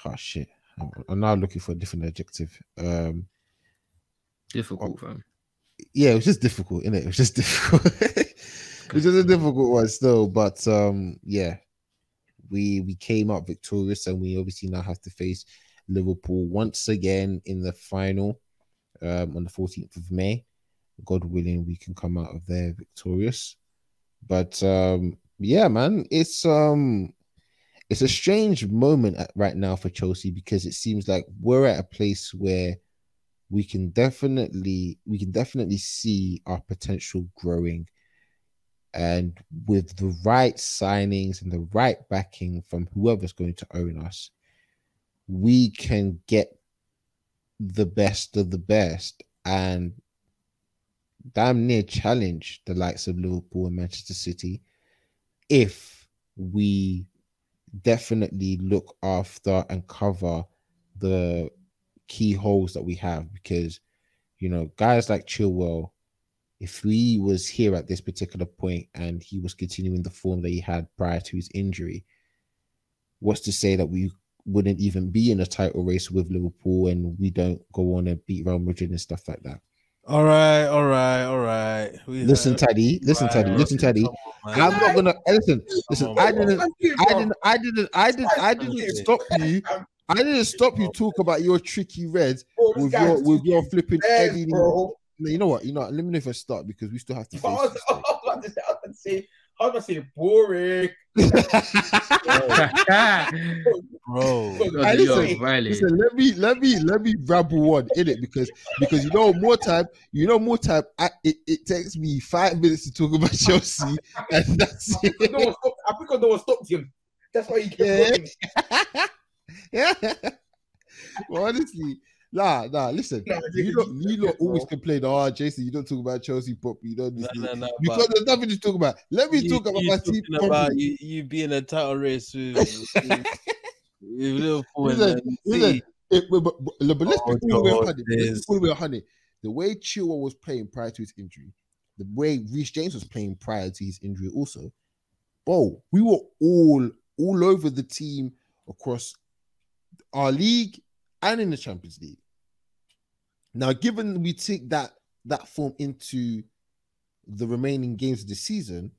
oh shit. I'm, I'm now looking for a different adjective. Um Difficult, fam. yeah, it was just difficult, innit? It was just difficult. it was just a difficult one still, but um yeah. We we came up victorious and we obviously now have to face Liverpool once again in the final um on the 14th of May. God willing, we can come out of there victorious. But um yeah, man, it's um it's a strange moment right now for Chelsea because it seems like we're at a place where we can definitely we can definitely see our potential growing. And with the right signings and the right backing from whoever's going to own us we can get the best of the best. And damn near challenge the likes of Liverpool and Manchester City if we definitely look after and cover the key holes that we have because you know guys like Chilwell if he was here at this particular point and he was continuing the form that he had prior to his injury what's to say that we wouldn't even be in a title race with Liverpool and we don't go on and beat Real Madrid and stuff like that All right, all right, all right. We listen heard- Teddy listen Teddy listen Teddy Come on, man. I'm not gonna listen listen on, I didn't I didn't I didn't I didn't I didn't stop you I didn't stop you talk about your tricky reds with your with your flipping Eddie. bro. You know what? You know, what? let me know if I start because we still have to face I was about to say, I was about to say, I was gonna say boring. bro. Hey, Yo, listen, Listen, let me let me let me rabble one in it because because you know more time you know more time I, it, it takes me five minutes to talk about Chelsea and that's no it. one stopped, I think no one stopped him. That's why he kept Yeah. yeah. well, honestly, nah, nah. Listen, Nah, you don't you you don't bro. always complain. Oh, Jason, you don't talk about Chelsea properly. You don't No, listen. no, no. because but there's nothing to talk about. Let me you- talk about you my team. about properly. you, you being a title race with, with, with Liverpool Listen, listen, It, but, but, but, but let's Oh, be all the way God, 100. Let's be this. all the way 100. The way Chilwell was playing prior to his injury, the way Reece James was playing prior to his injury, also, bro, we were all all over the team across our league and in the Champions League. Now, given we take that that form into the remaining games of the season,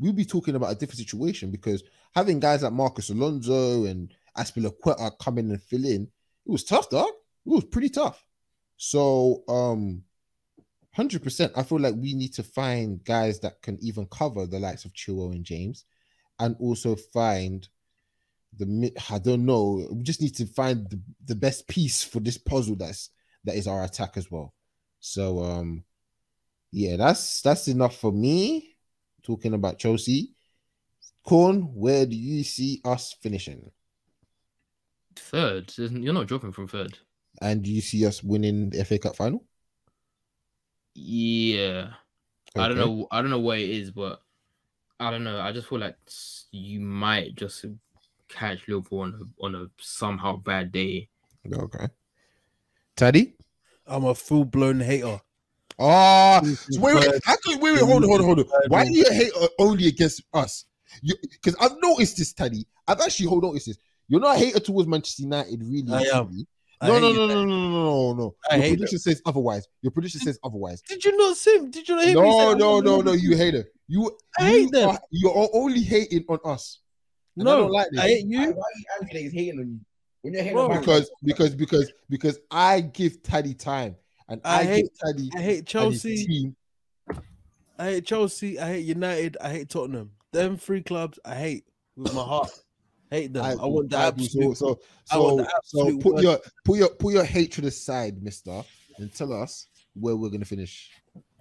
we'll be talking about a different situation because having guys like Marcos Alonso and Azpilicueta come in and fill in, it was tough, dog. It was pretty tough. So, um, hundred percent, I feel like we need to find guys that can even cover the likes of Chilwell and James, and also find the I don't know. We just need to find the, the best piece for this puzzle that's that is our attack as well. So, um, yeah, that's that's enough for me. Talking about Chelsea, Corn, where do you see us finishing? Third. You're not dropping from third. And do you see us winning the FA Cup final? Yeah. I don't know. I don't know what it is, but I don't know. I just feel like you might just catch Liverpool on a, on a somehow bad day. Okay. Teddy? I'm a full blown hater. Ah, oh, so wait, wait, I could, wait, wait, hold on, hold on, hold on. Why do you hate only against us? Because I've noticed this, Teddy. I've actually hold noticed this. You're not a hater towards Manchester United, really. I am. truly. I No, hate no, no, no, no, no, no, no. Your hate prediction says otherwise. Your prediction says otherwise. Did you not see? Did you not hear me? No, say- no, no, no. You hater. You, I you hate them. are- you're only hating on us. And I No, don't like this. I hate Why, you. why are you angry that he's hating on you? When you're hitting Bro, the mic, because because because because I give Taddy time and I I, hate- give Taddy I hate Chelsea. team. I hate Chelsea. I hate United. I hate Tottenham. Them three clubs I hate with my heart. Hate them. I, want the absolute. So so so, so put worst. your put your put your hatred aside, Mister, and tell us where we're gonna finish.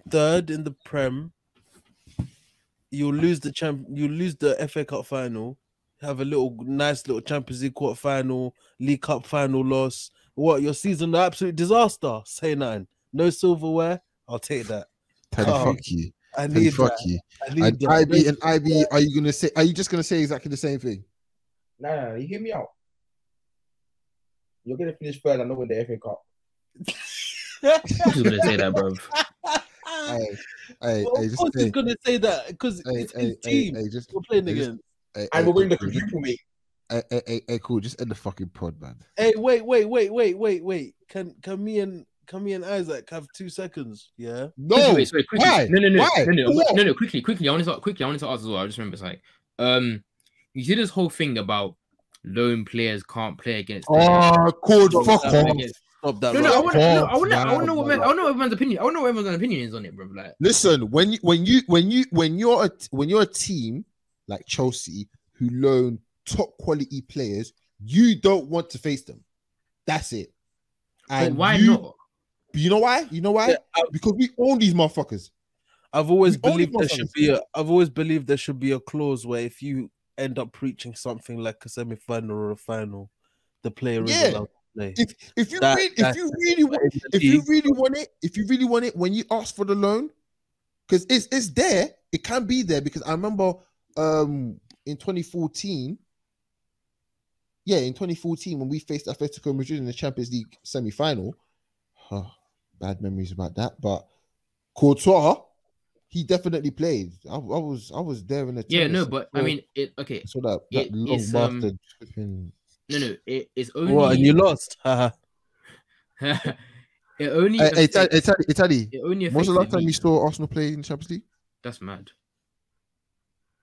third in the Prem. You'll lose the champ. You lose the FA Cup final. Have a little nice little Champions League quarter final, League Cup final loss. What your season? An absolute disaster. Say nothing. No silverware. I'll take that. Taddy, Oh, fuck you. I Taddy, need fuck that. you. I need And that. IB and IB, are you gonna say? Are you just gonna say exactly the same thing? Nah, nah, nah, you hear me out. You're gonna finish third and not win the FA Cup. Who's gonna say that, bro? Hey, hey, Well, hey, of just course hey, he's gonna say that because hey, it's hey, his hey, team. hey, just We're playing hey, just- against. Hey, And hey, we're winning the cool, quadruple, mate. Hey, hey, hey, hey, cool. Just end the fucking pod, man. Hey, wait, wait, wait, wait, wait, wait. Can can me and can me and Isaac have two seconds? Yeah. No, Quickly, wait, sorry, quickly. why? No, no, no, Why? no, no, What? no, no, quickly, quickly. I wanted to quickly. I wanted to ask as well. I just remember, it's like, um, you see this whole thing about lone players can't play against. them. Oh, code, fuck off. man. Stop that. No, no, I want, no, I want, Fuck, I want to know what, man. man, I want to know everyone's opinion. I want to know what everyone's opinion is on it, bro. Like, Listen, when you when you when you when you're a when you're a team like Chelsea who loan top quality players, you don't want to face them. That's it. but why you, not? You know why? You know why? Yeah, I- because we own these motherfuckers. I've always We believed there should be a. I've always believed there should be a clause where if you end up preaching something like a semi final or a final, the player is allowed to play. If if you That- really, if you really want if you really want it, if you really want it, when you ask for the loan, because it's it's there, it can be there. Because I remember um in 2014, yeah, in 2014 when we faced Atletico Madrid in the Champions League semi-final, huh, bad memories about that. But Courtois, he definitely played. I, I was I was there in the Yeah, no, but I mean, it. Okay, So that that it long is, um, bastard. flipping- no, no, it's only. What and you lost? Haha. it only. Hey, hey, affects- Taddy, hey, Taddy, hey, Taddy, it only when was the last time me. you saw Arsenal play in the Champions League? That's mad.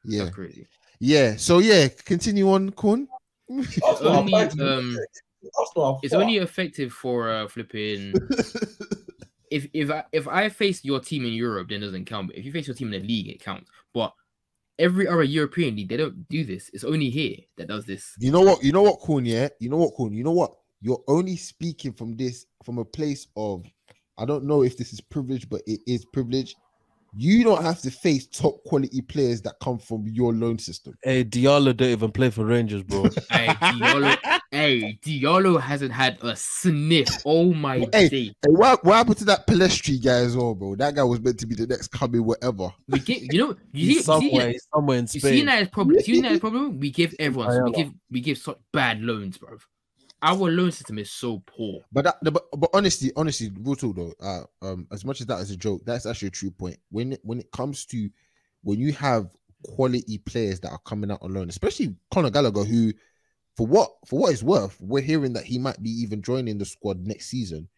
Yeah. That's crazy. Yeah. So yeah, continue on, Kun. Arsenal are only, um, know. Arsenal are It's only effective for uh, flipping. if if I if I face your team in Europe, then it doesn't count. But if you face your team in the league, it counts. But every other European league, they don't do this. It's only here that does this. you know what? You know what, Kun? Yeah. You know what, Kun? You know what? You're only speaking from this from a place of I don't know if this is privilege, but it is privilege. You don't have to face top quality players that come from your loan system. Hey, Diallo don't even play for Rangers, bro. Hey, Diallo, hey, Diallo hasn't had a sniff. Oh my Hey. day. Hey, what, what happened to that Pellistri guy as well, bro? That guy was meant to be the next coming, whatever. We get you know you He's see, you see somewhere, that- he's somewhere in you see Spain. United's problem. You see United's problem. We give everyone So we give we give such bad loans, bro. Our loan system is so poor. But that, but, but honestly, honestly, real talk though, uh, um, as much as that is a joke, that's actually a true point. When it, when it comes to when you have quality players that are coming out on loan, especially Conor Gallagher, who, for what for what it's worth, we're hearing that he might be even joining the squad next season.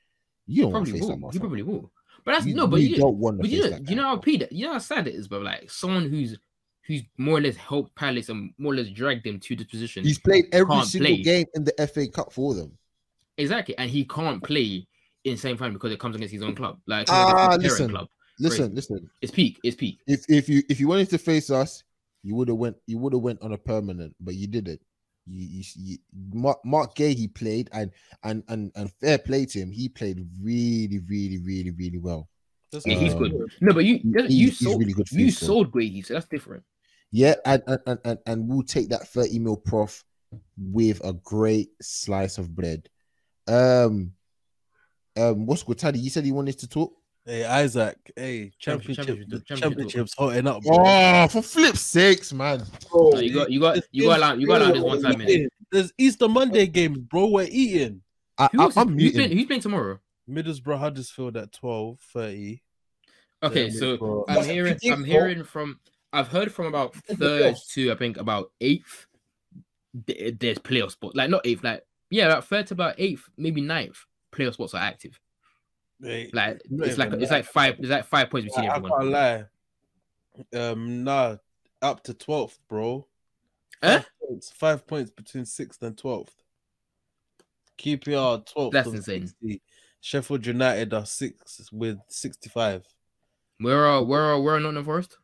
You don't Probably face that will. He probably will. But that's You- no. But you you, don't want to But face you know, that you know how. Peter, you know how sad it is, but like someone who's who's more or less helped Palace and more or less dragged them to this position. He's played every single play. game in the FA Cup for them. exactly, and he can't play in same time because it comes against his own club, like Ah, his listen. club. Listen, Crazy. listen. It's peak. It's peak. If if you if you wanted to face us, you would have went you would have went on a permanent, but you didn't. You, you, you Marc, Mark Gay he played and and and and fair play to him. He played really really really really well. That's Yeah, he's Um, good. No, but you you He's, he's sold really good. You sold Grady, so that's different. Yeah, and and, and and and we'll take that thirty mil prof with a great slice of bread. Um, um, what's good, Taddy? You said you wanted to talk. Hey, Isaac. Hey, Championship- championship, championship- the championship's hotting up, bro. Oh, for flip sakes, man! Bro, No, you got you got you got allow you got allow this one time in. There's Easter Monday games, bro. We're eating. I, I, who's, I'm who's, muting. playing, who's playing tomorrow? Middlesbrough Huddersfield at 12 30. Okay, so I'm hearing I'm hearing from I've heard from about third to I think about eighth. th- There's playoff spot, like not eighth, like yeah, about third to about eighth, maybe ninth. Playoff spots are active. Hey, Like Not it's like even it's that. like five. It's like five points between I, I everyone. can't lie. Um, nah, up to 12th, bro. Eh? Five points, five points between 6th and 12th. QPR 12th. That's insane. 60. Sheffield United are six with 65. Where are where are where are Nottingham Forest?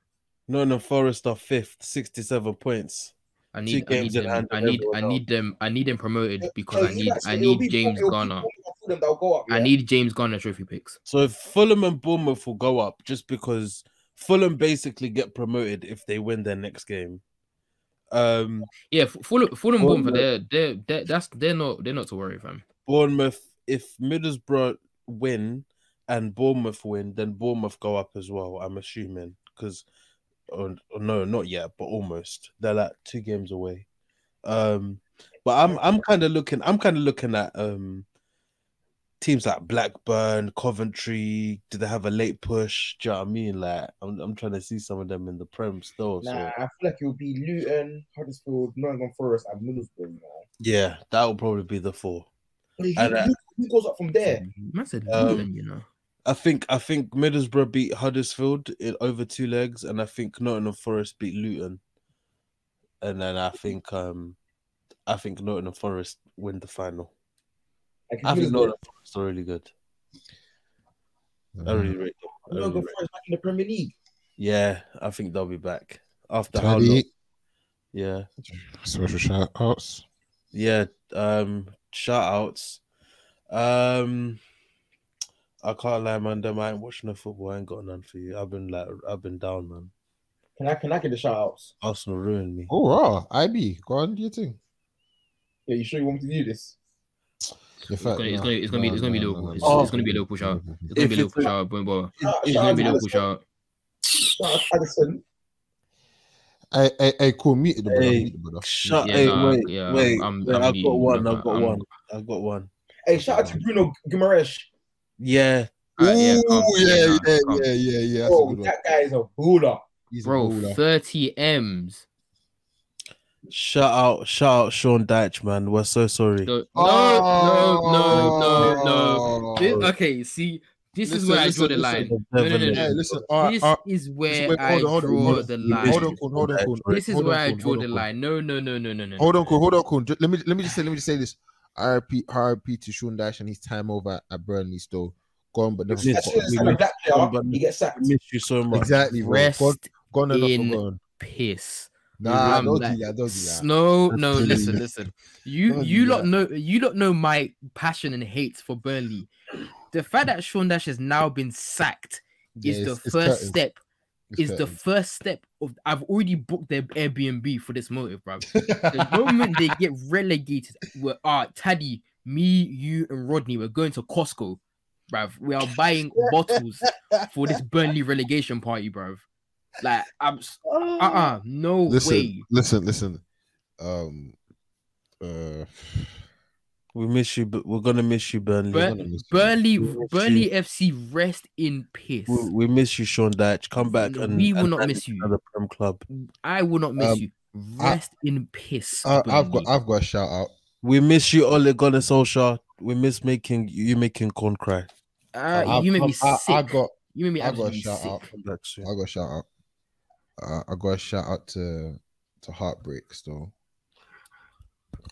Nottingham Forest are fifth, 67 points. I need I games need them. I need I need them I need them promoted because I need I need James it'll Garner. Fulham and Fulham that'll go up, I need James Garner trophy picks. So if Fulham and Bournemouth will go up just because Fulham basically get promoted if they win their next game. Um Yeah, F- Fulham Fulham Bournemouth, Bournemouth. they're they're they're that's they're not they're not to worry, fam. Bournemouth, if Middlesbrough win and Bournemouth win, then Bournemouth go up as well. I'm assuming because, or, or no, not yet, but almost. They're like two games away. Um, but I'm I'm kind of looking. I'm kind of looking at um teams like Blackburn, Coventry. Do they have a late push? Do you know what I mean? Like I'm I'm trying to see some of them in the Prem still. Nah, So I feel like it would be Luton, Huddersfield, Nottingham Forest, and Middlesbrough. You yeah, that will probably be the four. Who, And, uh, who, who goes up from there? Man said Um, Luton, you know. I think I think Middlesbrough beat Huddersfield in over two legs, and I think Nottingham Forest beat Luton, and then I think um I think Nottingham Forest win the final. Like, I think Nottingham Forest are really good. I really rate them. Really Nottingham Forest back in the Premier League. Yeah, I think they'll be back after how long? Yeah, special shout outs. yeah. Um, shout outs. Um, I can't lie, man. Them I ain't watching the football. I ain't got none for you. I've been like, I've been down, man. Can I can I get the shout outs? Arsenal ruined me. Oh, ah, raw. IB, go on, do your thing. Yeah, you sure you want me to do this? In It's gonna, it's gonna, it's gonna be, it's gonna be Liverpool. It's, no. it's gonna be Liverpool shout. It's gonna be it's a- shout. Boom, boom. It's gonna be to Liverpool Addison. shout. Shout out to Addison. Hey, hey, hey, cool. Meet the brother. Hey, Meet the brother. Shut. Yeah, hey, nah, wait, yeah, wait. I'm- wait, I'm I've got one. I'm- I've got I'm- one. I've got one. Hey, shout out to Bruno Guimaraes. Yeah, Alright, yeah, Ooh, calm, yeah, nah, yeah, yeah, yeah, yeah. Bro, that guy is a baller. He's a Bro, baller. 30 M's. shout out, shout out, Sean Dyche, man. We're so sorry. No, oh. no, no, no, no, no. Oh. This- okay, see, this is Listen, where I draw the listen. line. No, no, no, no. Hey, listen. all right, This all right. is where wait, I hold on, hold on, draw hold on. the line. Hold on, cool, hold on, cool. This is Hold on, where I draw hold the line. No, no, no, no, no, no. Hold on, cool. Hold on, cool. Ju- Let me let me just say let me just say this. RP RP to Sean Dyche and his time over at Burnley still gone, but never Yes. As forgotten. soon as sign a black player, but- he gets sacked. Miss you so much. Exactly, bro. Rest Gone, gone and in forgotten. piss. Nah, Um, don't like, do that. Don't do that. No, no, That's listen, listen. You Don't you do lot that. know you lot know my passion and hate for Burnley. The fact that Sean Dyche has now been sacked Yeah, is it's- the it's first curtains. step. Is the first step of I've already booked their Airbnb for this motive, bro. The moment they get relegated, we're ah Taddy, me, you, and Rodney, we're going to Costco, bruv. We are buying bottles for this Burnley relegation party, bruv. Like I'm uh uh no listen, way. listen, listen. Um, uh, We miss you, but we're gonna miss you, Burnley. Bur- gonna miss you. Burnley, We miss Burnley FC, rest in peace. we, we miss you, Sean Dyche. Come back No, and we will and not hand miss you. to The Prem Club. I will not miss Um, you. I- Rest in peace. I, I've got I've got a shout out. We miss you, Ole Gunnar Solskjaer. We miss making you making corn cry. Uh, I've- you made me I, sick. I got you made me I got a shout sick. out. Come back soon. I got a shout out. Uh, I got a shout out to to Heartbreak still.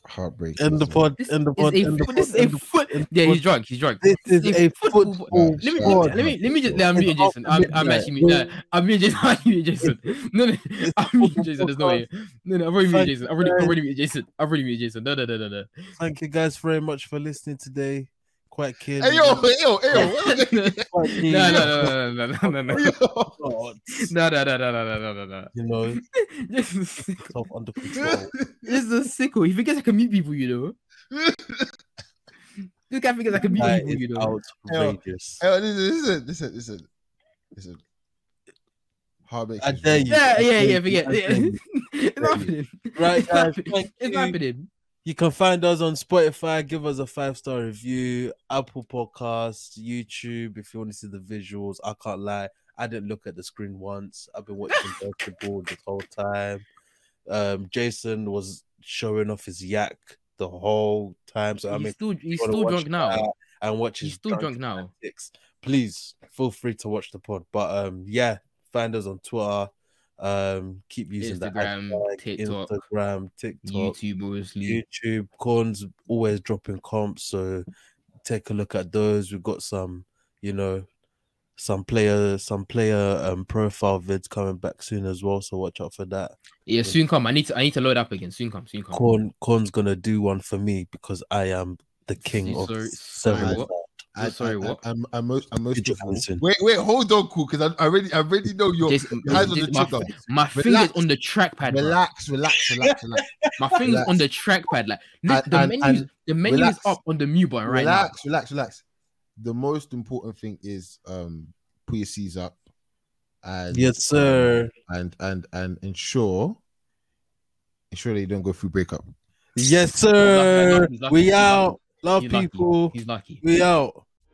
Heartbreak. End the pod. This the is pod. a, the foot- this is a foot. Yeah, he's drunk. He's drunk. This is a football Let me, let me let me just let me mute Jason. I'm, I'm actually mute. Uh, I'm mute Jason. I'm mute Jason. No, no, I'm mute Jason. There's no way. No, no, I've already muted Jason. I've already, you, I've already muted Jason. I've already muted Jason. No, no, no, no, no. Thank you guys very much for listening today. Quite kid. Hey yo, hey yo, hey yo. what is it? Quite kid. No, no, no, no, no, no, no, no. Yo. God, No, no, no, no, no, no, no, no, no. You know, This is sick. under control. This is a sicko. He thinks I can mute people, you know. This guy thinks I can mute That people, you know. outrageous. Hey, yo, listen, listen, listen, listen. Heartbreak. I is dare you. Yeah, yeah, yeah, forget. tell Yeah. It's happening. Right, It's happening. You. can find us on Spotify. Give us a five star review. Apple Podcasts, YouTube. If you want to see the visuals, I can't lie. I didn't look at the screen once. I've been watching basketball this whole time. Um, Jason was showing off his yak the whole time. So I mean, still he's still drunk now. and watch He's still drunk drunken now. please feel free to watch the pod. But um, yeah, find us on Twitter. Um, keep using the Instagram, hashtag, TikTok, Instagram, TikTok, YouTube, obviously. YouTube. Corn's always dropping comps, so take a look at those. We've got some, you know, some player, some player um profile vids coming back soon as well. So watch out for that. Yeah, soon come. I need to. I need to load up again. Soon come. Soon come. Corn, Corn's gonna do one for me because I am the king of Sorry- seven. sorry, what? And, sorry, and, what? And, and most, and most Good of all- Johnson. wait, wait, hold on, cool, because I, I already, I already know your Jason, your hands on the my, trigger. my fingers on the trackpad. bro. Relax, relax, relax, relax, My fingers relax. on the trackpad. Like no, And- the and- menu, and the menu relax. is up on the mute button right relax, relax, relax. The most important thing is um put your C's up and Yes, sir. and and and ensure ensure that you don't go through breakup. Yes, He's lucky, sir. lucky, We he's out. Love He's lucky. people. He's lucky. We out.